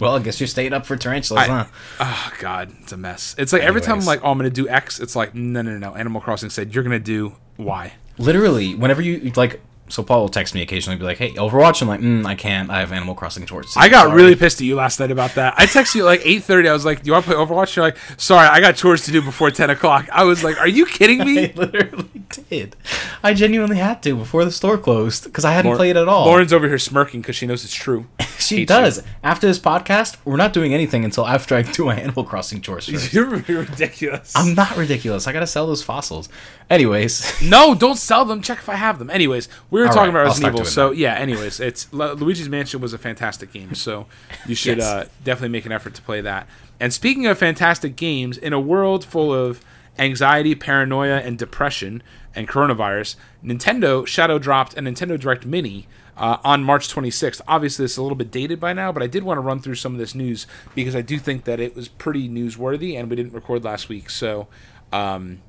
well, I guess you're staying up for tarantulas, I- huh? Oh God, it's a mess. It's like every time I'm like, oh, I'm gonna do X. It's like, no, no, no. Animal Crossing said you're gonna do Y. Literally, whenever you like, so Paul will text me occasionally, be like, "Hey, Overwatch." I'm like, mm, "I can't. I have Animal Crossing chores." I got Sorry." really pissed at you last night about that. I texted you at like 8:30. I was like, "Do you want to play Overwatch?" You're like, "Sorry, I got chores to do before 10 o'clock." I was like, "Are you kidding [laughs] I me?" literally did. I genuinely had to before the store closed because I hadn't Lauren- played at all. Lauren's over here smirking because she knows it's true. [laughs] she hates does. After this podcast, we're not doing anything until after I do my [laughs] Animal Crossing chores first. You're ridiculous. I'm not ridiculous. I gotta sell those fossils. Anyways, No, don't sell them. Check if I have them. Anyways, we were All talking right, about Resident Evil. So that. yeah. Anyways, it's Luigi's Mansion was a fantastic game. So you [laughs] should Yes. uh, definitely make an effort to play that. And speaking of fantastic games, in a world full of anxiety, paranoia, and depression, and coronavirus, Nintendo shadow dropped a Nintendo Direct Mini. Uh, on March 26th. Obviously, it's a little bit dated by now, but I did want to run through some of this news because I do think that it was pretty newsworthy, and we didn't record last week. So, um,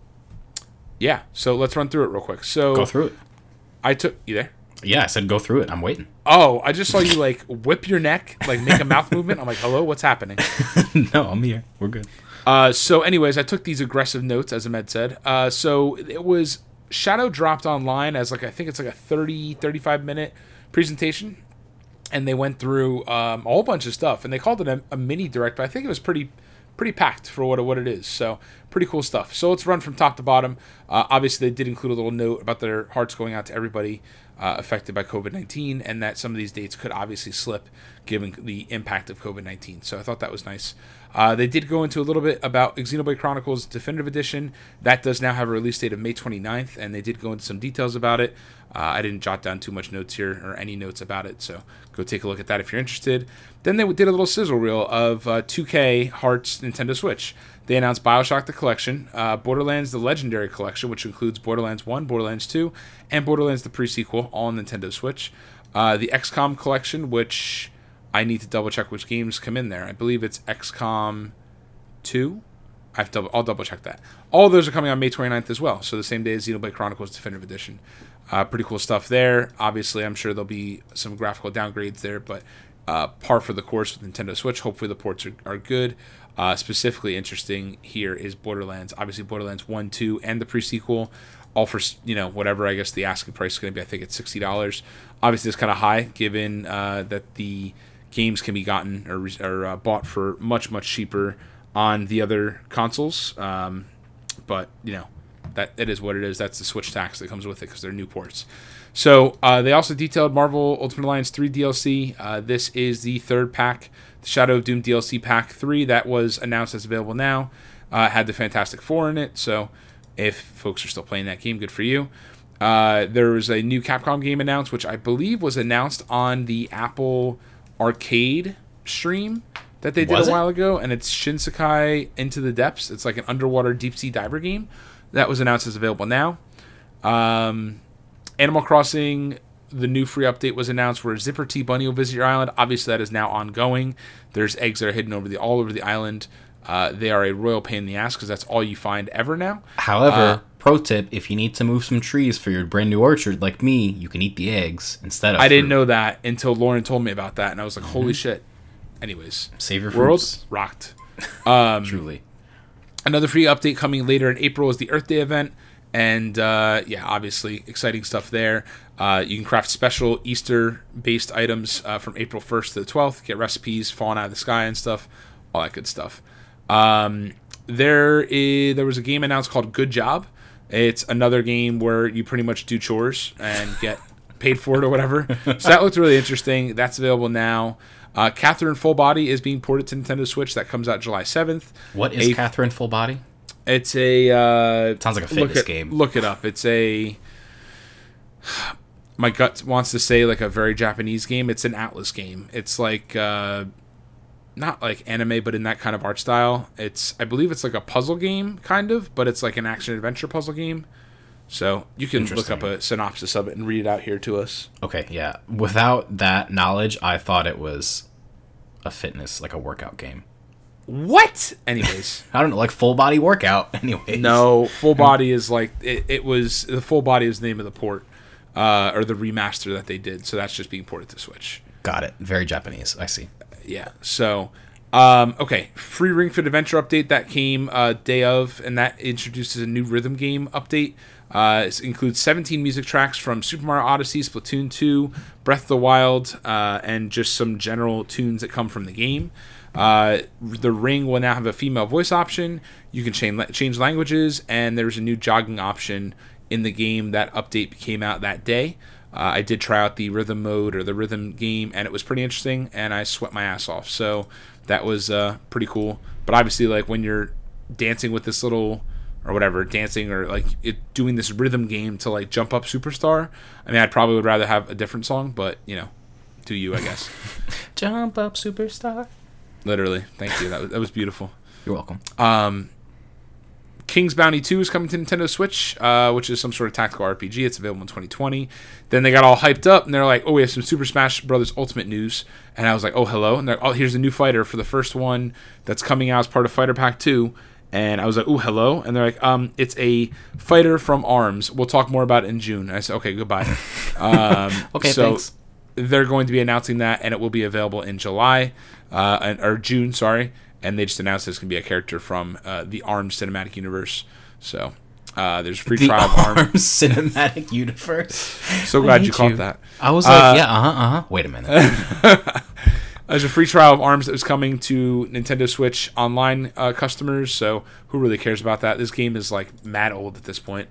yeah. So let's run through it real quick. So go through it. I took you there. Yeah, I said go through it. I'm waiting. Oh, I just saw you like whip your neck, like make a mouth movement. I'm like, hello, what's happening? [laughs] no, I'm here. We're good. Uh, so, anyways, I took these aggressive notes, as Ahmed said. Uh, so it was Shadow dropped online as like I think it's like a 30, 35 minute presentation, and they went through um, a whole bunch of stuff, and they called it a, a mini direct, but I think it was pretty pretty packed for what what it is. So pretty cool stuff. So let's run from top to bottom. Uh, obviously, they did include a little note about their hearts going out to everybody uh, affected by COVID nineteen, and that some of these dates could obviously slip given the impact of COVID nineteen. So I thought that was nice. Uh, they did go into a little bit about Xenoblade Chronicles Definitive Edition. That does now have a release date of May 29th, and they did go into some details about it. Uh, I didn't jot down too much notes here or any notes about it, so go take a look at that if you're interested. Then they did a little sizzle reel of uh, 2K Hearts Nintendo Switch. They announced Bioshock the Collection, uh, Borderlands the Legendary Collection, which includes Borderlands 1, Borderlands 2, and Borderlands the Prequel, all on Nintendo Switch. Uh, the XCOM Collection, which I need to double check which games come in there. I believe it's XCOM 2. I have to double, I'll double check that. All those are coming on May 29th as well. So the same day as Xenoblade Chronicles Definitive Edition. Uh, pretty cool stuff there. Obviously, I'm sure there'll be some graphical downgrades there, but uh, par for the course with Nintendo Switch. Hopefully, the ports are, are good. Uh, specifically interesting here is Borderlands. Obviously, Borderlands 1, 2, and the pre sequel all for you know whatever I guess the asking price is going to be. I think it's sixty dollars. Obviously, it's kind of high given uh, that the games can be gotten or, or uh, bought for much much cheaper on the other consoles. Um, but you know that it is what it is. That's the Switch tax that comes with it because they're new ports. So uh, they also detailed Marvel Ultimate Alliance 3 DLC. Uh, this is the third pack, the Shadow of Doom DLC Pack 3 that was announced as available now. Uh, had the Fantastic Four in it, so if folks are still playing that game, good for you. Uh, there was a new Capcom game announced, which I believe was announced on the Apple Arcade stream that they did Was a it? while ago, and it's Shinsekai Into the Depths. It's like an underwater deep sea diver game that was announced as available now. Um, Animal Crossing, the new free update was announced where Zipper T Bunny will visit your island. Obviously, that is now ongoing. There's eggs that are hidden over the all over the island. Uh, they are a royal pain in the ass because that's all you find ever now. However, Uh, pro tip: if you need to move some trees for your brand new orchard, like me, you can eat the eggs instead of. I didn't know that until Lauren told me about that, and I was like, "Holy shit!" Anyways, Save your world fruits. rocked. [laughs] Um, Truly. Another free update coming later in April is the Earth Day event. And uh, yeah, obviously exciting stuff there. Uh, you can craft special Easter based items uh, from April 1st to the 12th, get recipes falling out of the sky and stuff, all that good stuff. Um, there is there was a game announced called Good Job. It's another game where you pretty much do chores and get paid for it or whatever. so that looked really interesting. That's available now. Uh, Catherine Full Body is being ported to Nintendo Switch. That comes out July 7th. What is a- Catherine Full Body? It's a uh, Sounds like a look it, game. Look it up. It's a [sighs] my gut wants to say like a very Japanese game. It's an Atlus game. It's like uh, not like anime, but in that kind of art style. It's I believe it's like a puzzle game kind of, but it's like an action adventure puzzle game. So you can look up a synopsis of it and read it out here to us. Okay, yeah. Without that knowledge, I thought it was a fitness, like a workout game. What? Anyways. [laughs] I don't know, like full body workout. [laughs] Anyway, No, full body is like it, it was the full body is the name of the port uh, or the remaster that they did. So that's just being ported to Switch. got it. Very Japanese. I see. Yeah. So um, okay, free Ring Fit Adventure update that came uh, day of, and that introduces a new rhythm game update. Uh, it includes 17 music tracks from Super Mario Odyssey, Splatoon 2, Breath of the Wild, uh, and just some general tunes that come from the game. Uh, the ring will now have a female voice option. You can change change languages, and there's a new jogging option in the game. That update came out that day. Uh, I did try out the rhythm mode or the rhythm game, and it was pretty interesting, and I sweat my ass off. So that was uh, pretty cool. But obviously, like when you're dancing with this little or whatever, dancing or like it, doing this rhythm game to like jump up superstar. I mean, I'd probably would rather have a different song, but you know, to you, I guess. [laughs] Jump up, superstar. Literally, thank you. That was, that was beautiful. You're welcome. Um, King's Bounty 2 is coming to Nintendo Switch, uh, which is some sort of tactical RPG. It's available in 2020. Then they got all hyped up and they're like, oh, we have some Super Smash Brothers Ultimate news. And I was like, oh, hello. And they're, oh, here's a new fighter for the first one that's coming out as part of Fighter Pack 2. And I was like, oh, hello. And they're like, um, it's a fighter from ARMS. We'll talk more about it in June. And I said, okay, goodbye. [laughs] Um, [laughs] Okay, so thanks. they're going to be announcing that, and it will be available in July, uh, and- or June, sorry. And they just announced it's going to be a character from uh, the ARMS cinematic universe. So uh, there's a free The trial of ARMS. ARMS [laughs] cinematic universe. So glad you hate caught that. I was like, Uh, yeah, uh huh, uh huh. Wait a minute. There's a free trial of ARMS that was coming to Nintendo Switch online uh, customers. So who really cares about that? This game is like mad old at this point.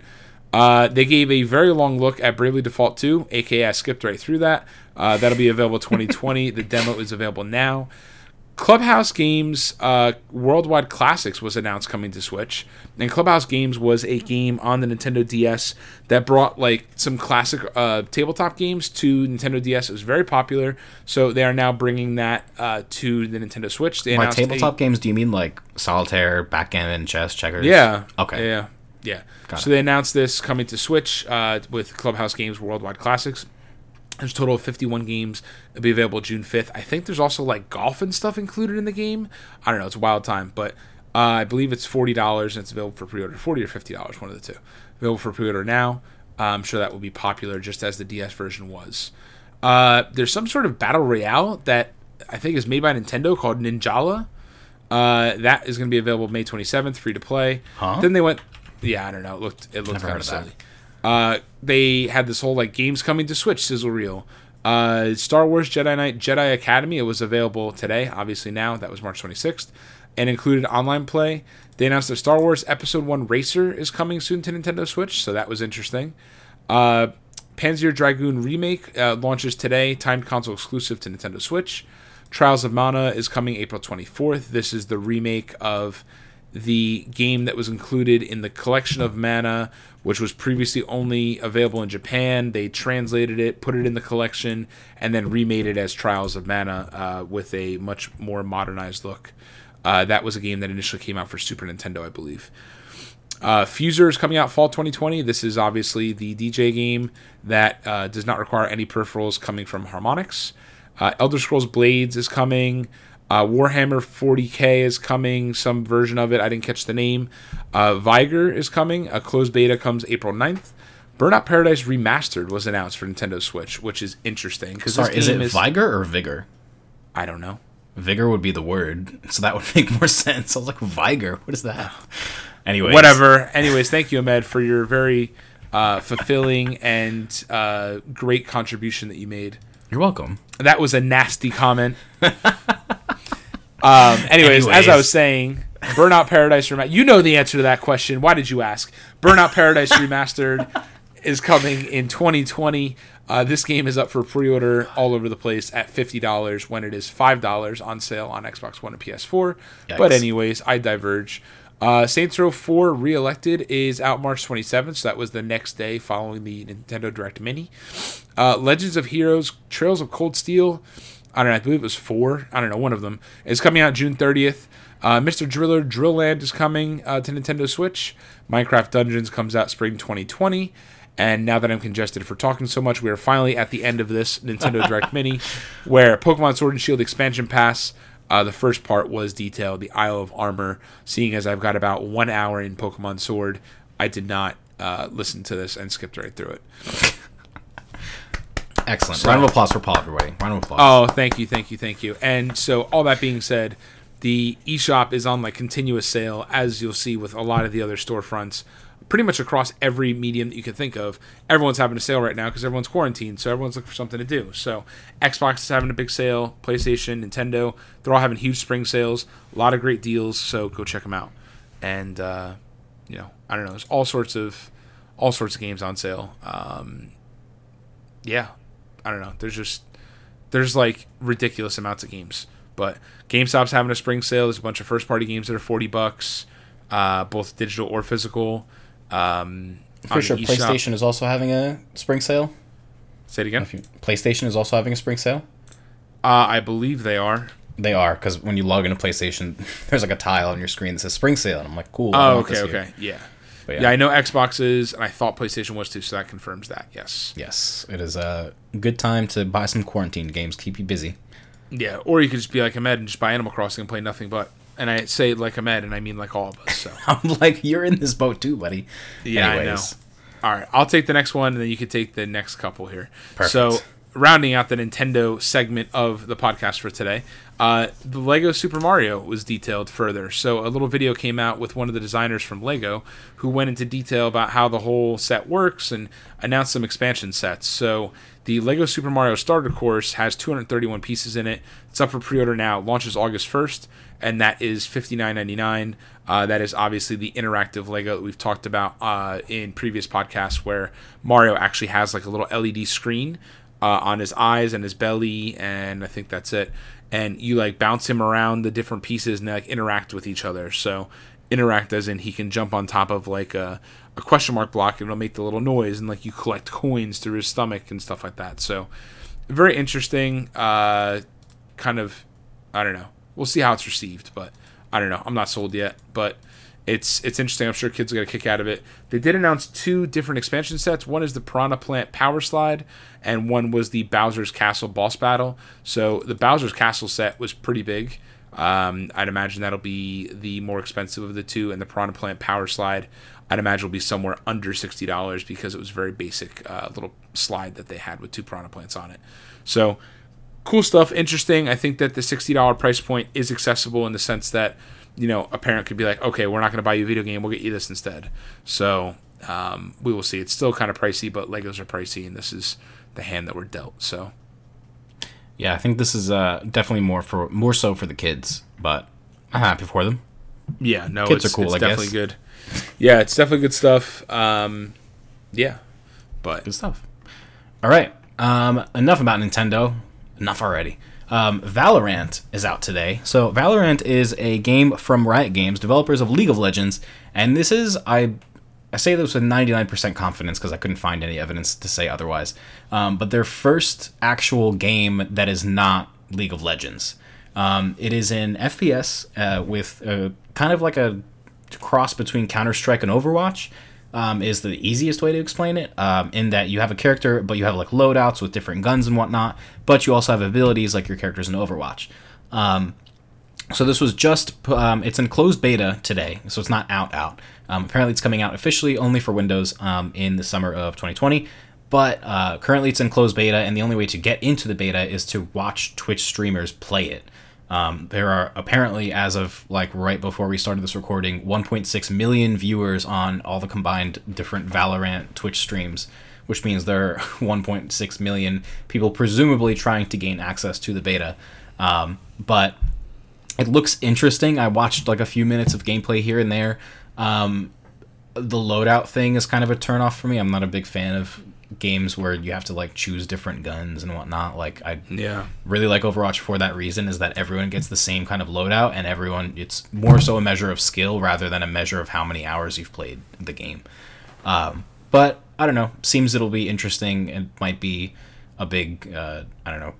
Uh, they gave a very long look at Bravely Default 2, aka I skipped right through that. Uh, that'll be available 2020. the demo is available now. Clubhouse Games uh, Worldwide Classics was announced coming to Switch, and Clubhouse Games was a game on the Nintendo DS that brought like some classic uh, tabletop games to Nintendo DS. It was very popular, so they are now bringing that uh, to the Nintendo Switch. They By announced a- tabletop games, do you mean like solitaire, backgammon, chess, checkers? yeah. Okay. Yeah. Yeah. Got so they announced this coming to Switch uh, with Clubhouse Games Worldwide Classics. There's a total of 51 games. It'll be available June 5th. I think there's also like golf and stuff included in the game. I don't know. It's a wild time, but uh, I believe it's $40 and it's available for pre-order. 40 or $50, one of the two. Available for pre-order now. Uh, I'm sure that will be popular just as the DS version was. Uh, there's some sort of battle royale that I think is made by Nintendo called Ninjala. Uh, that is going to be available May 27th, free to play. Huh? Then they went, yeah, I don't know. It looked it looked Never kind of of that. Uh, they had this whole like games coming to Switch sizzle reel. Uh, Star Wars Jedi Knight Jedi Academy. It was available today. Obviously now that was March 26th, and included online play. They announced that Star Wars Episode One Racer is coming soon to Nintendo Switch, so that was interesting. Uh, Panzer Dragoon Remake uh, launches today, timed console exclusive to Nintendo Switch. Trials of Mana is coming April 24th. This is the remake of the game that was included in the Collection of Mana, which was previously only available in Japan. They translated it, put it in the collection, and then remade it as Trials of Mana uh, with a much more modernized look. Uh, that was a game that initially came out for Super Nintendo, I believe. Uh, Fuser is coming out fall 2020. This is obviously the DJ game that uh, does not require any peripherals coming from Harmonix. Uh, Elder Scrolls Blades is coming. Uh, Warhammer 40k is coming. Some version of it. I didn't catch the name. Uh, Vigor is coming. A closed beta comes April 9th. Burnout Paradise Remastered was announced for Nintendo Switch, which is interesting. Because Sorry, is it Vigor or Vigor? I don't know. Vigor would be the word, [laughs] so that would make more sense. I was like, Vigor? What is that? [sighs] Anyway, whatever. Anyways, thank you, Ahmed, for your very uh, fulfilling and uh, great contribution that you made. You're welcome. That was a nasty comment. [laughs] um, anyways, anyways, as I was saying, Burnout Paradise Remastered. You know the answer to that question. Why did you ask? Burnout Paradise [laughs] Remastered is coming in 2020. Uh, this game is up for pre-order all over the place at fifty dollars when it is five dollars on sale on Xbox One and PS4. Yikes. But anyways, I diverge. Uh, Saints Row 4 Reelected is out March 27th, so that was the next day following the Nintendo Direct Mini. Uh, Legends of Heroes Trails of Cold Steel, I don't know, I believe it was 4, I don't know, one of them, is coming out June 30th. Uh, Mr. Driller Drill Land is coming uh, to Nintendo Switch. Minecraft Dungeons comes out spring 2020. And now that I'm congested for talking so much, we are finally at the end of this Nintendo Direct [laughs] Mini, where Pokemon Sword and Shield Expansion Pass uh, the first part was detailed, the Isle of Armor. Seeing as I've got about one hour in Pokemon Sword, I did not uh, listen to this and skipped right through it. Excellent. So, Round of applause for Paul, everybody. Round of applause. Oh, thank you, thank you, thank you. And so, all that being said, the eShop is on like continuous sale, as you'll see with a lot of the other storefronts pretty much across every medium that you can think of. Everyone's having a sale right now because everyone's quarantined, so everyone's looking for something to do. So Xbox is having a big sale, PlayStation, Nintendo, they're all having huge spring sales, a lot of great deals. So go check them out. And uh, you know, I don't know, there's all sorts of all sorts of games on sale. Um, yeah, I don't know. There's just there's like ridiculous amounts of games. But GameStop's having a spring sale. There's a bunch of first party games that are forty bucks, uh, both digital or physical. Um, I'm pretty sure PlayStation is also having a spring sale. Say it again. You, PlayStation is also having a spring sale. Uh, I believe they are. They are because when you log into PlayStation, [laughs] there's like a tile on your screen that says spring sale, and I'm like, cool. Oh, okay, okay, yeah. Yeah. yeah. I know Xbox is, and I thought PlayStation was too, so that confirms that. Yes. Yes, it is a good time to buy some quarantine games, keep you busy. Yeah, or you could just be like Ahmed and just buy Animal Crossing and play nothing but and I say like Ahmed, and I mean like all of us. So [laughs] I'm like, you're in this boat too, buddy. Yeah, Anyways. I know. All right, I'll take the next one, and then you can take the next couple here. Perfect. So, rounding out the Nintendo segment of the podcast for today, uh, the Lego Super Mario was detailed further. So, a little video came out with one of the designers from Lego who went into detail about how the whole set works and announced some expansion sets. So, the Lego Super Mario Starter Course has 231 pieces in it. It's up for pre order now. Launches August 1st and that is $59.99. Uh, that is obviously the interactive Lego that we've talked about uh, in previous podcasts, where Mario actually has like a little LED screen uh, on his eyes and his belly, and I think that's it. And you like bounce him around the different pieces and they like interact with each other. So interact as in he can jump on top of like a, a question mark block and it'll make the little noise, and like you collect coins through his stomach and stuff like that. So very interesting. Uh, kind of, I don't know we'll see how it's received. But I don't know. I'm not sold yet. But it's it's interesting. I'm sure kids are gonna kick out of it. They did announce two different expansion sets. One is the Piranha Plant Power Slide, and one was the Bowser's Castle Boss Battle. So the Bowser's Castle set was pretty big. Um, I'd imagine that'll be the more expensive of the two, and the Piranha Plant Power Slide, I'd imagine will be somewhere under sixty dollars because it was very basic uh, little slide that they had with two Piranha Plants on it. So cool stuff, interesting. I think that the sixty dollar price point is accessible in the sense that you know a parent could be like, okay, we're not going to buy you a video game, we'll get you this instead. So um, we will see. It's still kind of pricey, but Legos are pricey, and this is the hand that we're dealt. So Yeah, I think this is uh, definitely more for more so for the kids, but I'm happy for them. yeah, no, Kits it's, are cool, it's I definitely guess. good. Yeah, it's definitely good stuff. Um, yeah, but Good stuff. All right. Um, enough about Nintendo. Enough already. Um, Valorant is out today. So Valorant is a game from Riot Games, developers of League of Legends, and this is I. I say this with 99% confidence because I couldn't find any evidence to say otherwise. Um, but their first actual game that is not League of Legends. Um, it is an FPS uh, with uh kind of like a cross between Counter Strike and Overwatch. Um, is the easiest way to explain it. Um, in that you have a character, but you have like loadouts with different guns and whatnot. But you also have abilities like your characters in Overwatch. Um, so this was just um, it's in closed beta today, so it's not out out. Um, apparently, it's coming out officially only for Windows um, in the summer of 2020. But uh, currently, it's in closed beta, and the only way to get into the beta is to watch Twitch streamers play it. Um, there are apparently, as of like right before we started this recording, 1.6 million viewers on all the combined different Valorant Twitch streams, which means there are [laughs] 1.6 million people presumably trying to gain access to the beta. Um, but it looks interesting. I watched like a few minutes of gameplay here and there. Um, the loadout thing is kind of a turnoff for me. I'm not a big fan of games where you have to like choose different guns and whatnot. Like I yeah, really like Overwatch for that reason is that everyone gets the same kind of loadout and everyone it's more so a measure of skill rather than a measure of how many hours you've played the game. Um, but I don't know. Seems it'll be interesting. It might be a big uh, I don't know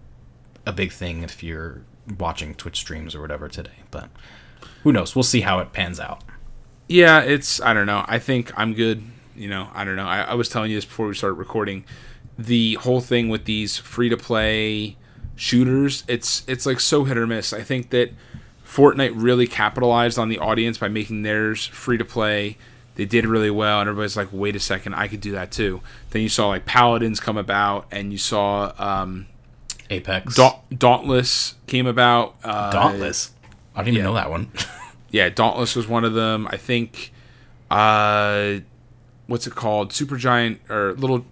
a big thing if you're watching Twitch streams or whatever today. But who knows? We'll see how it pans out. yeah. It's I don't know. I think I'm good. You know, I don't know. I, I was telling you this before we started recording. The whole thing with these free to play shooters, it's it's like so hit or miss. I think that Fortnite really capitalized on the audience by making theirs free to play. They did really well, and everybody's like, "Wait a second, I could do that too." Then you saw like Paladins come about, and you saw um, Apex. Da- Dauntless came about. Uh, Dauntless. I didn't even yeah. know that one. [laughs] yeah, Dauntless was one of them. I think, uh, what's it called? Supergiant or little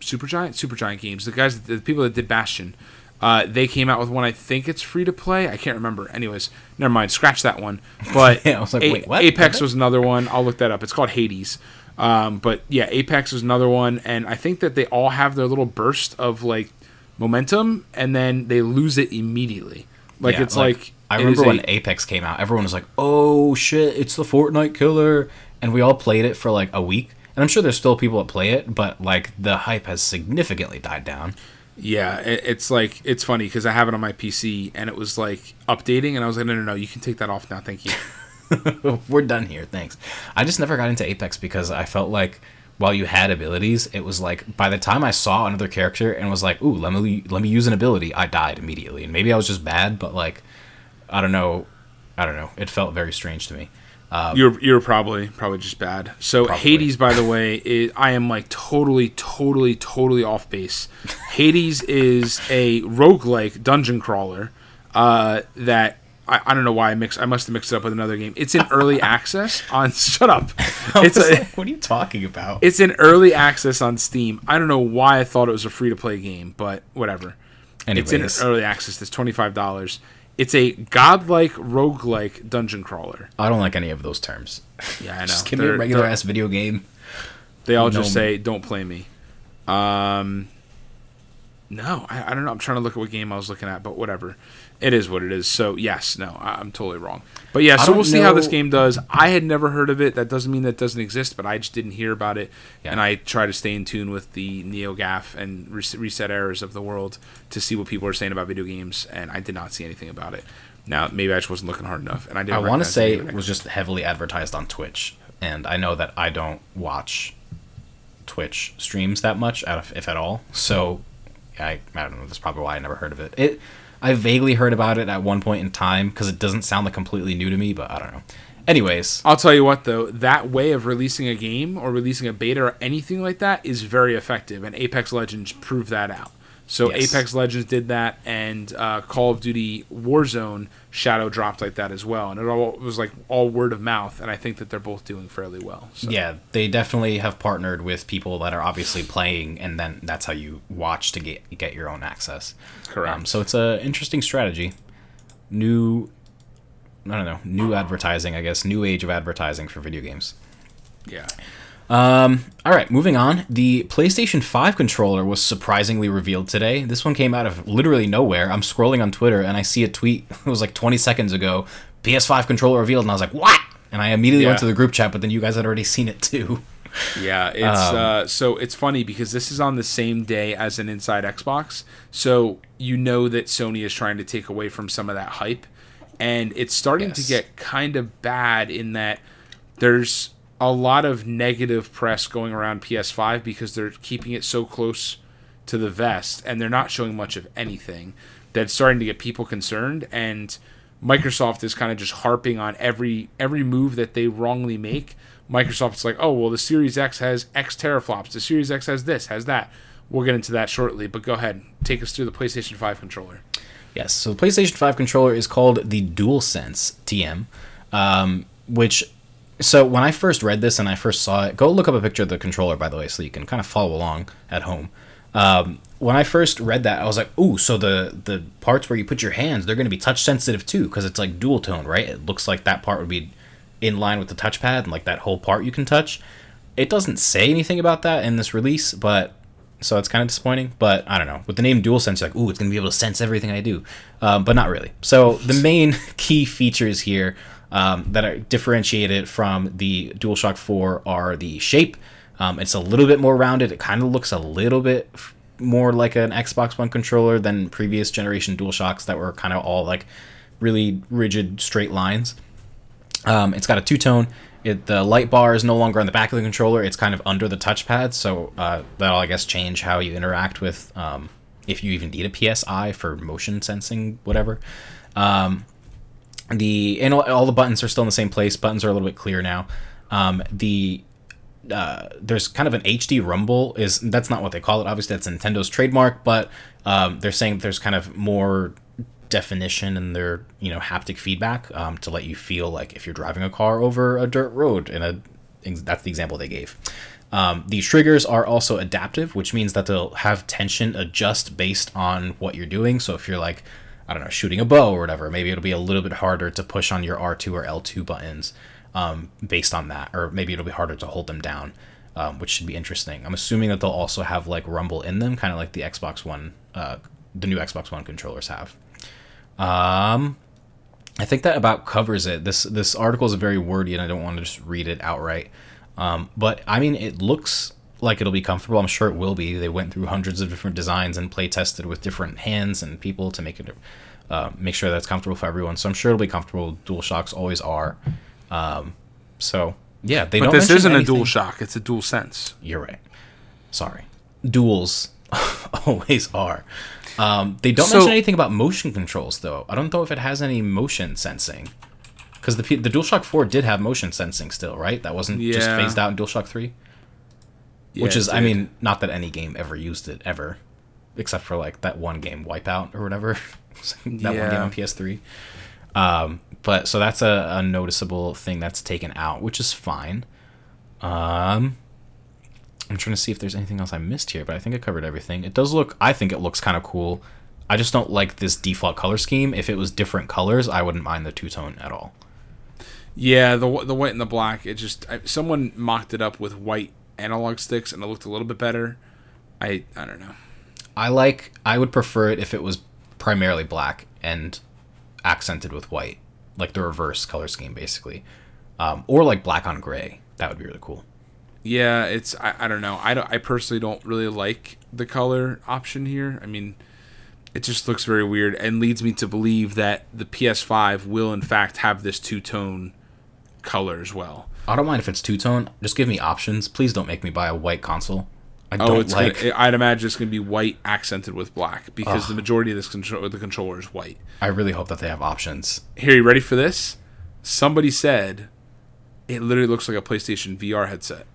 Supergiant, Supergiant Games. The guys, the people that did Bastion, uh, they came out with one. I think it's free to play. I can't remember. Anyways, never mind. Scratch that one. [laughs] But Yeah, I was like, A- wait, what? Apex was another one. I'll look that up. It's called Hades. Um, but yeah, Apex was another one, and I think that they all have their little burst of like momentum, and then they lose it immediately. Like Yeah, it's like, I remember when a- Apex came out, everyone was like, "Oh shit, it's the Fortnite killer," and we all played it for like a week. And I'm sure there's still people that play it, but like the hype has significantly died down. Yeah, it, it's like it's funny because I have it on my PC and it was like updating, and I was like, no, no, no, you can take that off now, thank you. [laughs] We're done here, thanks. I just never got into Apex because I felt like while you had abilities, it was like by the time I saw another character and was like, "Ooh, let me let me use an ability," I died immediately. And maybe I was just bad, but like, I don't know, I don't know. It felt very strange to me. You're you're probably probably just bad. So Probably. Hades, by the way, is, I am like totally, totally, totally off base. Hades is a roguelike dungeon crawler uh, that. I, I don't know why I mix. I must have mixed it up with another game. It's in early [laughs] access on. [laughs] Shut up! It's a, like, what are you talking about? It's in early access on Steam. I don't know why I thought it was a free to play game, but whatever. It's in early access. It's twenty five dollars. It's a godlike roguelike dungeon crawler. I don't like any of those terms. Yeah, I [laughs] know. Just give me a regular ass video game. They all just say, "Don't play me." Um, no, I, I don't know. I'm trying to look at what game I was looking at, but whatever. It is what it is. So yes, no, I'm totally wrong. But yeah, so we'll see how this game does. I had never heard of it. That doesn't mean that it doesn't exist, but I just didn't hear about it. Yeah. And I try to stay in tune with the NeoGAF and res- ResetEras of the world to see what people are saying about video games, and I did not see anything about it. Now maybe I just wasn't looking hard enough, and I didn't. I want to say it was just heavily advertised on Twitch, and I know that I don't watch Twitch streams that much, if at all. So I, I don't know. That's probably why I never heard of it. It I vaguely heard about it at one point in time because it doesn't sound like completely new to me, but I don't know. Anyways, I'll tell you what though, that way of releasing a game or releasing a beta or anything like that is very effective, and Apex Legends proved that out. So Yes. Apex Legends did that, and uh, Call of Duty Warzone Shadow dropped like that as well, and it all it was like all word of mouth, and I think that they're both doing fairly well. So. Yeah, they definitely have partnered with people that are obviously playing, and then that's how you watch to get get your own access. Correct. Um, so it's an interesting strategy. New, I don't know, new advertising. I guess new age of advertising for video games. yeah. Um, all right, moving on. The PlayStation 5 controller was surprisingly revealed today. This one came out of literally nowhere. I'm scrolling on Twitter and I see a tweet. [laughs] It was like 20 seconds ago. PS5 controller revealed, and I was like, "What?" And I immediately went to the group chat, but then you guys had already seen it too. Yeah, it's Um, uh, so it's funny because this is on the same day as an Inside Xbox, so you know that Sony is trying to take away from some of that hype, and it's starting Yes. to get kind of bad in that there's a lot of negative press going around PS5 because they're keeping it so close to the vest and they're not showing much of anything that's starting to get people concerned and Microsoft is kind of just harping on every every move that they wrongly make. Microsoft's like, "Oh, well the Series X has X teraflops. The Series X has this, has that." We'll get into that shortly, but go ahead. Take us through the PlayStation 5 controller. Yes, so the PlayStation 5 controller is called the DualSense TM, um, which. So when I first read this and I first saw it, go look up a picture of the controller, by the way, so you can kind of follow along at home. Um, when I first read that, I was like, "Ooh, so the the parts where you put your hands, they're going to be touch sensitive too, because it's like dual tone, right? It looks like that part would be in line with the touchpad, and like that whole part you can touch. It doesn't say anything about that in this release, but so it's kind of disappointing. But I don't know. With the name DualSense, you're like, ooh, it's gonna be able to sense everything I do, um, but not really. So the main [laughs] key features here um, that are differentiated from the DualShock 4 are the shape. Um, it's a little bit more rounded. It kind of looks a little bit f- more like an Xbox One controller than previous generation DualShocks that were kind of all like really rigid straight lines. Um, it's got a two tone. The light bar is no longer on the back of the controller. It's kind of under the touchpad, so uh, that'll I guess change how you interact with um, if you even need a PS Eye for motion sensing, whatever. Um, the and all, the buttons are still in the same place. Buttons are a little bit clearer now. Um, the uh, there's kind of an HD rumble is that's not what they call it. Obviously, that's Nintendo's trademark, but um, they're saying there's kind of more definition in their you know haptic feedback um, to let you feel like if you're driving a car over a dirt road. And a that's the example they gave. Um, the triggers are also adaptive, which means that they'll have tension adjust based on what you're doing. So if you're like, I don't know, shooting a bow or whatever, maybe it'll be a little bit harder to push on your R2 or L2 buttons um, based on that, or maybe it'll be harder to hold them down, um, which should be interesting. I'm assuming that they'll also have like rumble in them, kind of like the Xbox One, uh, the new Xbox One controllers have. Um, I think that about covers it. This this article is very wordy, and I don't want to just read it outright. Um, but I mean, it looks like it'll be comfortable. I'm sure it will be. They went through hundreds of different designs and play tested with different hands and people to make it uh, make sure that's comfortable for everyone. So I'm sure it'll be comfortable. Dual shocks always are. Um, so yeah, they But don't. this isn't a dual shock, it's a dual sense. You're right. Sorry. Duels [laughs] always are. Um, they don't So- mention anything about motion controls though. I don't know if it has any motion sensing. Because the the DualShock 4 did have motion sensing still, right? That wasn't just phased out in DualShock 3. Yeah, Which is, I mean, not that any game ever used it ever, except for like that one game, Wipeout or whatever. [laughs] that one game on PS3. Um, but so that's a, a noticeable thing that's taken out, which is fine. Um, I'm trying to see if there's anything else I missed here, but I think I covered everything. It does look, I think it looks kind of cool. I just don't like this default color scheme. If it was different colors, I wouldn't mind the two tone at all. Yeah, the the white and the black. It just I, someone mocked it up with white analog sticks, and it looked a little bit better. I I don't know. I like, I would prefer it if it was primarily black and accented with white, like the reverse color scheme, basically, um, or like black on gray. That would be really cool. Yeah, it's I, I don't know. I don't I personally don't really like the color option here. I mean, it just looks very weird and leads me to believe that the PS5 will in fact have this two tone color as well. I don't mind if it's two tone. Just give me options. Please don't make me buy a white console. I Oh, don't it's like. gonna, I'd imagine it's going to be white accented with black because the majority of this control the controller is white. I really hope that they have options. Here, you ready for this? Somebody said it literally looks like a PlayStation VR headset.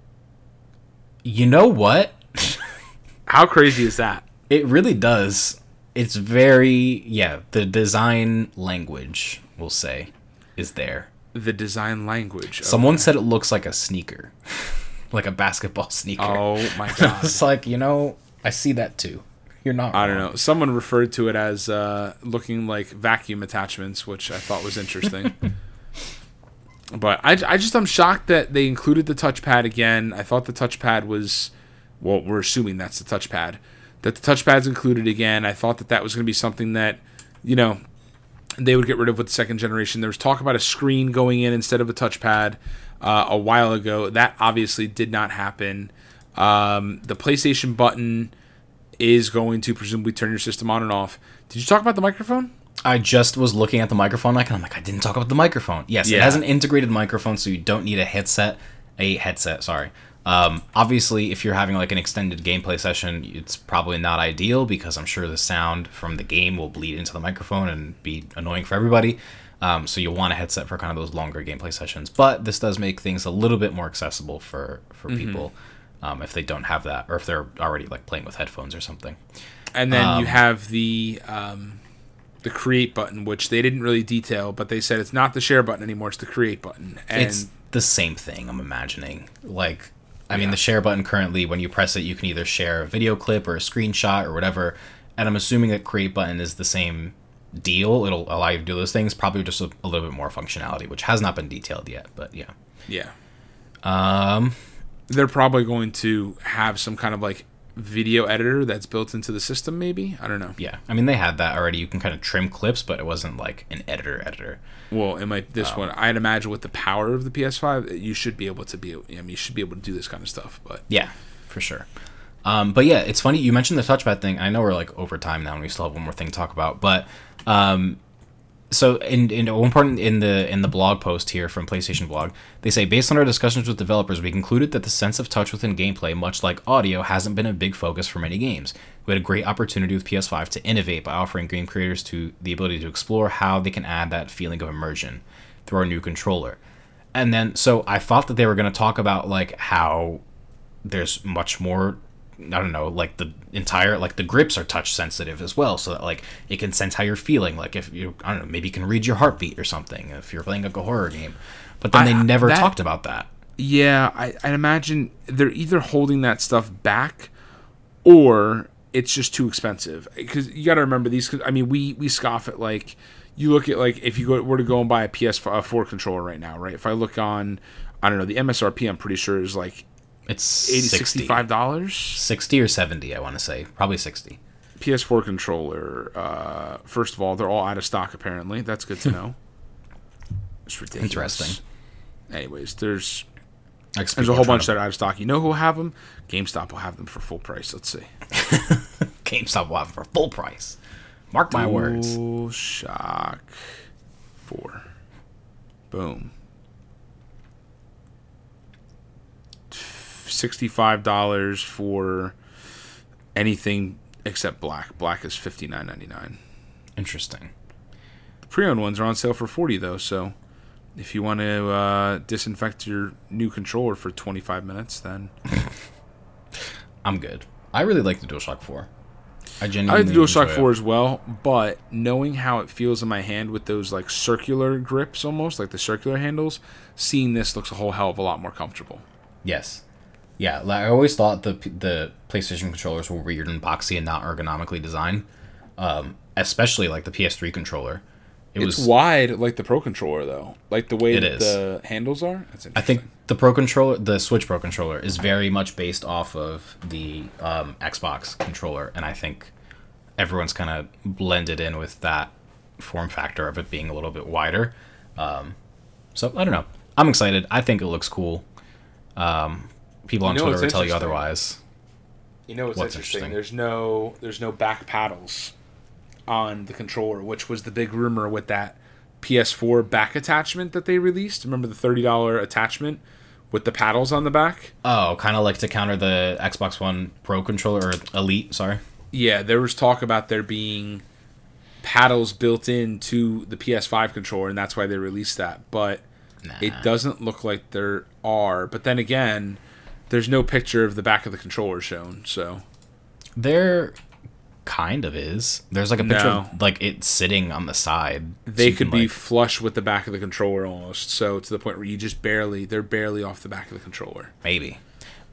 You know what? [laughs] How crazy is that? It really does. It's very yeah. The design language, we'll say, is there. The design language. Someone said it looks like a sneaker, [laughs] like a basketball [laughs] sneaker. Oh my [laughs] god. it's like you know, I see that too. You're not. I don't know. Someone referred to it as uh, looking like vacuum attachments, which I thought was interesting. but I, I just I'm shocked that they included the touchpad again. I thought the touchpad was, well, we're assuming that's the touchpad. That the touchpad's included again. I thought that that was going to be something that, you know, they would get rid of with the second generation. There was talk about a screen going in instead of a touchpad uh, a while ago. That obviously did not happen. Um, the PlayStation button is going to presumably turn your system on and off. Did you talk about the microphone? I just was looking at the microphone icon. I'm like, I didn't talk about the microphone. Yes, it has an integrated microphone, so you don't need a headset. A headset, sorry. Um, obviously, if you're having like an extended gameplay session, it's probably not ideal because I'm sure the sound from the game will bleed into the microphone and be annoying for everybody. Um, so you'll want a headset for kind of those longer gameplay sessions. But this does make things a little bit more accessible for for people um, if they don't have that, or if they're already like playing with headphones or something. And then Um, you have the um, the create button, which they didn't really detail, but they said it's not the share button anymore; it's the create button. And it's the same thing i'm imagining like i mean the share button currently when you press it you can either share a video clip or a screenshot or whatever. And i'm assuming that create button is the same deal. It'll allow you to do those things. Probably just a, a little bit more functionality which has not been detailed yet but yeah. Yeah, um they're probably going to have some kind of like video editor that's built into the system. Maybe I don't know. yeah i mean they had that already you can kind of trim clips but it wasn't like an editor editor Well, it might this one. I'd imagine with the power of the PS5, you should be able to be. I mean, you should be able to do this kind of stuff. But Yeah, for sure. Um, but yeah, it's funny you mentioned the touchpad thing. I know we're like over time now, and we still have one more thing to talk about. But um, so in in one part in the in the blog post here from PlayStation Blog, they say based on our discussions with developers, we concluded that the sense of touch within gameplay, much like audio, hasn't been a big focus for many games. We had a great opportunity with PS5 to innovate by offering game creators to the ability to explore how they can add that feeling of immersion through our new controller. And then so I thought that they were going to talk about like how there's much more I don't know, like the entire like the grips are touch sensitive as well, so that like it can sense how you're feeling. Like if you I don't know, maybe it can read your heartbeat or something if you're playing like a horror game. But then I- they never that- talked about that. Yeah, I, I imagine they're either holding that stuff back or it's just too expensive. Because you got to remember these. I mean, we we scoff at like you look at like if you go, were to go and buy a PS4 controller right now, right? If I look on, I don't know, the MSRP, I'm pretty sure is like It's 80 60. 65 dollars. 60 or 70, I want to say. Probably 60. PS4 controller. Uh, first of all, they're all out of stock. Apparently, that's good to [laughs] know. It's ridiculous. Interesting. Anyways, there's there's a whole bunch that are out of stock. You know who will have them? GameStop will have them for full price. Let's see. [laughs] GameStop will have them for full price. Mark my words. Shock Four. Boom. Sixty-five dollars for anything except black. Black is fifty-nine ninety-nine. Interesting. The pre-owned ones are on sale for forty though. So, if you want to uh, disinfect your new controller for twenty-five minutes, then [laughs] I'm good. I really like the DualShock 4. I genuinely I like the DualShock enjoy it. 4 as well, but knowing how it feels in my hand with those like circular grips almost, like the circular handles, seeing this looks a whole hell of a lot more comfortable. Yes. Yeah, like I always thought the the PlayStation controllers were weird and boxy and not ergonomically designed. Um, especially like the PS3 controller. It It's was wide like the Pro controller though. Like the way the handles are. That's interesting. I think the Pro controller, the Switch Pro controller, is very much based off of the um, Xbox controller, and I think everyone's kind of blended in with that form factor of it being a little bit wider. Um, so I don't know. I'm excited. I think it looks cool. Um, people on You know Twitter will tell you otherwise. You know what's, What's interesting? interesting? There's no there's no back paddles on the controller, which was the big rumor with that PS4 back attachment that they released. Remember the thirty dollar attachment with the paddles on the back? Oh, kind of like to counter the Xbox One Pro controller or Elite. Sorry. Yeah, there was talk about there being paddles built into the PS5 controller, and that's why they released that. But it doesn't look like there are. But then again, there's no picture of the back of the controller shown. So They're kind of is. There's like a picture No. of like it sitting on the side. They you could can, be like- flush with the back of the controller almost. So to the point where you just barely, they're barely off the back of the controller. maybe.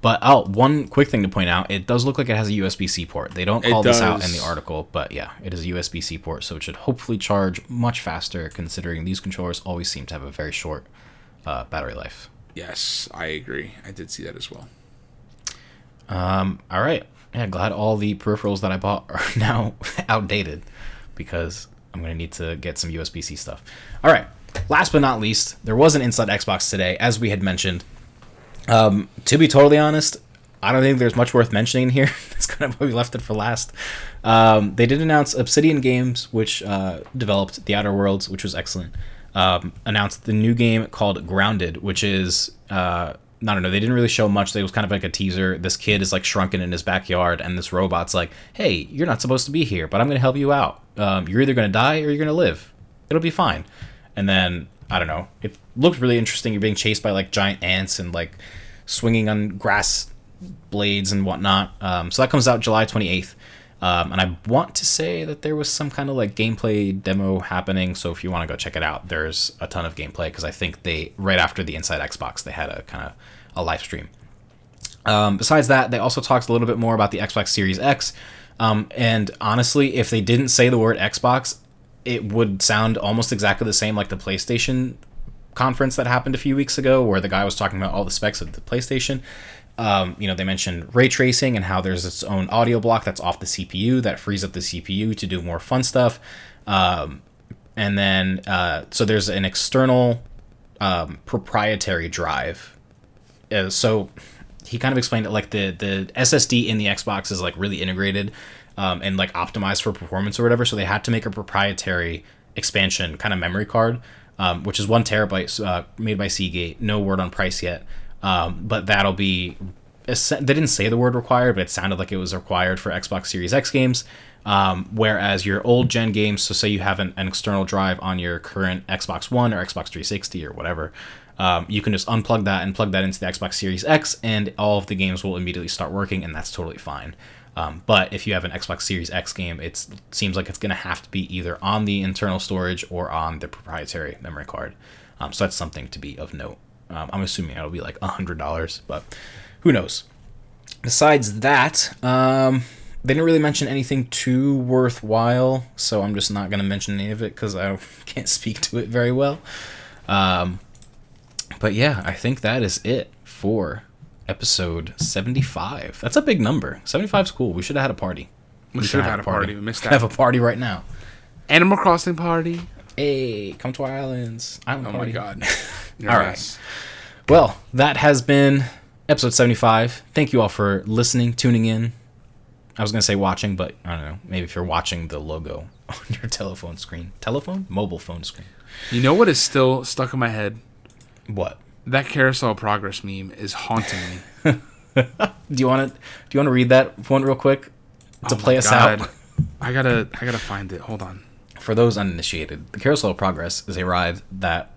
But oh, one quick thing to point out: it does look like it has a USB C port. They don't call this out in the article, but yeah, it is a USB C port, so it should hopefully charge much faster. Considering these controllers always seem to have a very short uh, battery life. Yes, I agree. I did see that as well. Um, all right. Yeah, glad all the peripherals that I bought [laughs] are now [laughs] outdated because I'm going to need to get some USB C stuff. All right. Last but not least, there was an Inside Xbox today, as we had mentioned. Um, to be totally honest, I don't think there's much worth mentioning here. [laughs] That's kind of why we left it for last. Um, they did announce Obsidian Games, which uh, developed The Outer Worlds, which was excellent. Um, announced the new game called Grounded, which is uh, I don't know. They didn't really show much. It was kind of like a teaser. This kid is like shrunken in his backyard, and this robot's like, "Hey, you're not supposed to be here, but I'm going to help you out. Um, you're either going to die or you're going to live. It'll be fine." And then I don't know. It looked really interesting. You're being chased by like giant ants and like swinging on grass blades and whatnot. Um, so that comes out July 28th. Um, and I want to say that there was some kind of like gameplay demo happening. So if you want to go check it out, there's a ton of gameplay because I think they right after the Inside Xbox they had a kind of a live stream. Um, besides that, they also talked a little bit more about the Xbox Series X. Um, and honestly, if they didn't say the word Xbox, it would sound almost exactly the same like the PlayStation conference that happened a few weeks ago, where the guy was talking about all the specs of the PlayStation. Um, you know, they mentioned ray tracing and how there's its own audio block that's off the CPU that frees up the CPU to do more fun stuff. Um, and then, uh, so there's an external um, proprietary drive. Uh, so he kind of explained it like the the SSD in the Xbox is like really integrated um, and like optimized for performance or whatever. So they had to make a proprietary expansion kind of memory card, um, which is one terabyte uh, made by Seagate. No word on price yet, um, but that'll be. They didn't say the word required, but it sounded like it was required for Xbox Series X games. Um, whereas your old gen games, so say you have an, an external drive on your current Xbox One or Xbox 360 or whatever, um, you can just unplug that and plug that into the Xbox Series X, and all of the games will immediately start working, and that's totally fine. Um, but if you have an Xbox Series X game, it seems like it's going to have to be either on the internal storage or on the proprietary memory card. Um, so that's something to be of note. Um, I'm assuming it'll be like $100, but who knows? Besides that, um, they didn't really mention anything too worthwhile, so I'm just not going to mention any of it because I [laughs] can't speak to it very well. Um, but yeah, I think that is it for episode 75. That's a big number. 75 is cool. We should have had a party. We should have had a party. We missed Could have that. a party right now. Animal Crossing party. Hey, come to our islands. Island Oh party. my god. [laughs] All right. Well, that has been episode 75. Thank you all for listening, tuning in. I was going to say watching, but I don't know. Maybe if you're watching the logo [laughs] on your telephone screen. Telephone? Mobile phone screen. You know what is still stuck in my head? What? That carousel progress meme is haunting me. [laughs] Do you want to do you want to read that one real quick to Oh play us God. out? I gotta, I gotta find it. Hold on. For those uninitiated, the Carousel of Progress is a ride that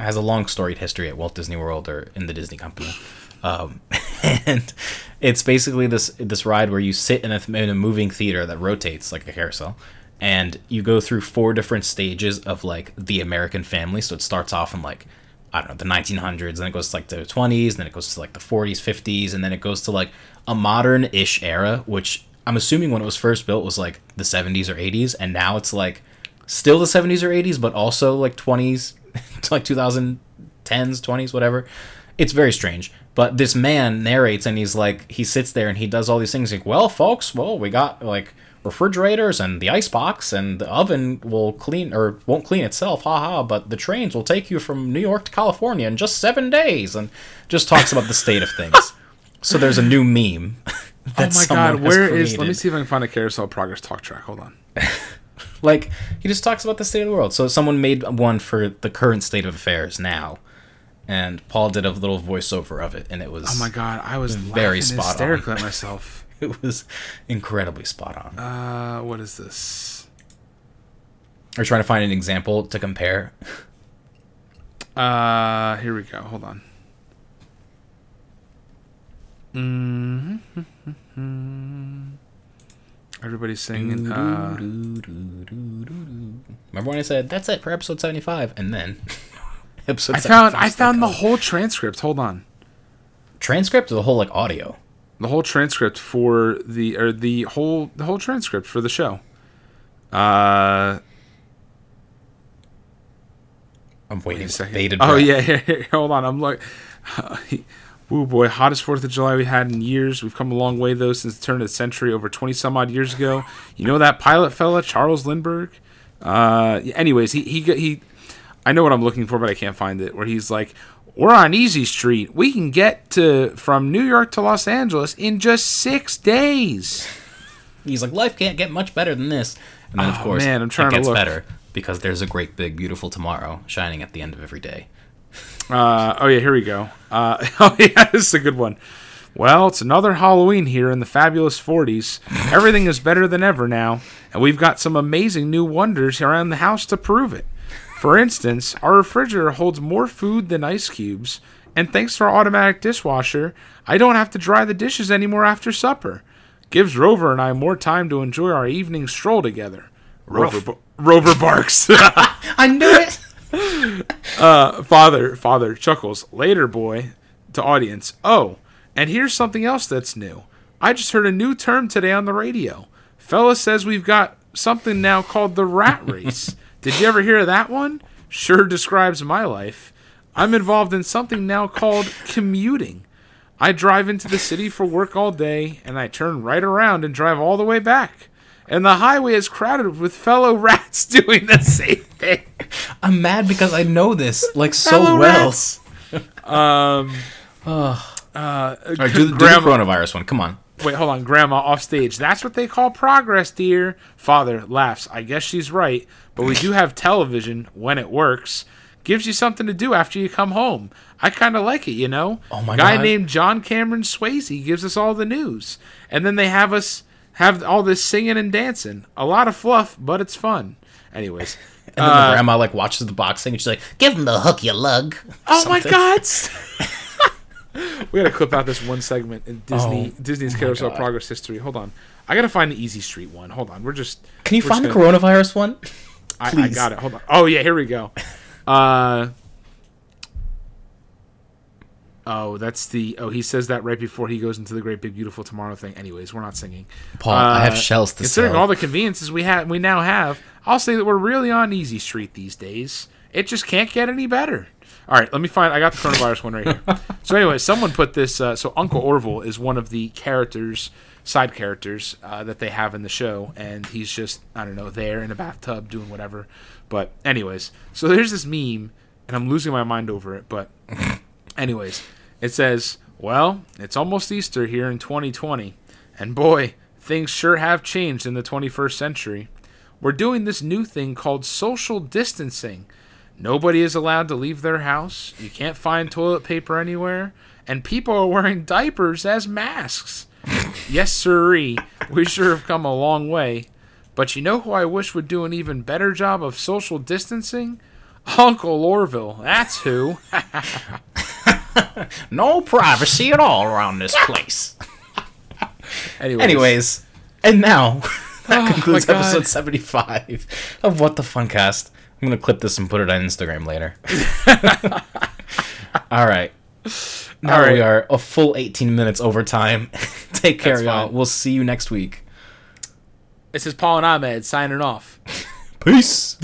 has a long storied history at Walt Disney World or in the Disney Company. Um, [laughs] and it's basically this this ride where you sit in a, in a moving theater that rotates like a carousel, and you go through four different stages of like the American family. So it starts off in like I don't know the 1900s, then it goes to like the 20s, then it goes to like the 40s, 50s, and then it goes to like a modern-ish era, which I'm assuming when it was first built was like the 70s or 80s, and now it's like still the 70s or 80s, but also like 20s to [laughs] like 2010s, 20s, whatever. It's very strange. But this man narrates and he's like, he sits there and he does all these things like, well, folks, well, we got like refrigerators and the ice box and the oven will clean or won't clean itself, haha, but the trains will take you from New York to California in just seven days and just talks about the state of things. [laughs] So there's a new meme. [laughs] Oh my god, where is? Let me see if I can find a carousel progress talk track. Hold on. [laughs] Like he just talks about the state of the world. So someone made one for the current state of affairs now, and Paul did a little voiceover of it, and it was Oh my god, I was Very spot on. hysterical [laughs] at myself. it was incredibly spot on. Uh, what is this? We're trying to find an example to compare. Uh, here we go. Hold on. Mm-hmm. Everybody's singing. Uh, Remember when I said that's it for episode seventy five, and then [laughs] episode. I found I found the whole transcript. Hold on. transcript or the whole like audio. the whole transcript for the or the whole the whole transcript for the show. Uh, I'm wait waiting a with second. Oh breath. yeah, [laughs] here, here, hold on. I'm like, [laughs] Woo boy, hottest Fourth of July we had in years. We've come a long way though since the turn of the century, over twenty some odd years ago. You know that pilot fella, Charles Lindbergh. Uh, anyways, he he he. I know what I'm looking for, but I can't find it. Where he's like, "We're on Easy Street. We can get to from New York to Los Angeles in just six days." He's like, life can't get much better than this. And then, of Oh, course, man, I'm trying it to gets look. better because there's a great, big, beautiful tomorrow shining at the end of every day. Uh, oh yeah, here we go. Uh, [laughs] oh yeah, [laughs] this is a good one. Well, it's another Halloween here in the fabulous 40s. Everything is better than ever now, and we've got some amazing new wonders around the house to prove it. For instance, our refrigerator holds more food than ice cubes, and thanks to our automatic dishwasher, I don't have to dry the dishes anymore after supper. Gives Rover and I more time to enjoy our evening stroll together. Rover, Rover barks. [laughs] I knew it! Uh, father father chuckles. Later boy to audience. Oh and here's something else that's new. I just heard a new term today on the radio. Fella says we've got something now called the rat race. [laughs] Did you ever hear of that one? Sure describes my life. I'm involved in something now called commuting. I drive into the city for work all day and i turn right around and drive all the way back and the highway is crowded with fellow [laughs] rats doing the same thing I'm mad because I know this, like, so Fellow well. rats. [laughs] Um. uh, All right, do, the- do the coronavirus one. Come on. wait, hold on. Grandma off stage. That's what they call progress, dear. Father laughs. I guess she's right, but we do [laughs] have television when it works. Gives you something to do after you come home. I kind of like it, you know. Oh my Guy God. named John Cameron Swayze gives us all the news, and then they have us have all this singing and dancing. A lot of fluff, but it's fun. Anyways. [laughs] And then the grandma, like, watches the boxing and she's like, give him the hook, you lug. Oh my god! [laughs] we gotta clip out this one segment in Disney Oh, Disney's Carousel. Progress history. Hold on, I gotta find the Easy Street one. Hold on, we're just. Can you find the gonna- coronavirus one? I, I got it. Hold on. Oh yeah, here we go. Uh. Oh, that's the. Oh, he says that right before he goes into the great big beautiful tomorrow thing. Anyways, we're not singing. Paul, I have Uh, shells to Considering sell. all the conveniences we have, we now have, I'll say that we're really on easy street these days. It just can't get any better. All right, let me find. I got the coronavirus one right here. [laughs] So anyway, someone put this. Uh, so Uncle Orville is one of the characters, side characters uh, that they have in the show, and he's just I don't know there in a bathtub doing whatever. But anyways, so there's this meme, and I'm losing my mind over it. But [laughs] anyways, it says, "Well, it's almost Easter here in 2020, and boy, things sure have changed in the 21st century. We're doing this new thing called social distancing. Nobody is allowed to leave their house. You can't find toilet paper anywhere, and people are wearing diapers as masks. [laughs] yes, sirree, we sure have come a long way. But you know who I wish would do an even better job of social distancing? Uncle Orville. That's who." [laughs] [laughs] No privacy at all around this place. [laughs] Anyways, Anyways, and now [laughs] that Oh, concludes episode 75 of What the Funcast. I'm going to clip this and put it on Instagram later. all right. Now All right. we are a full 18 minutes over time. Take care, That's y'all. fine. We'll see you next week. this is Paul and Ahmed signing off. Peace.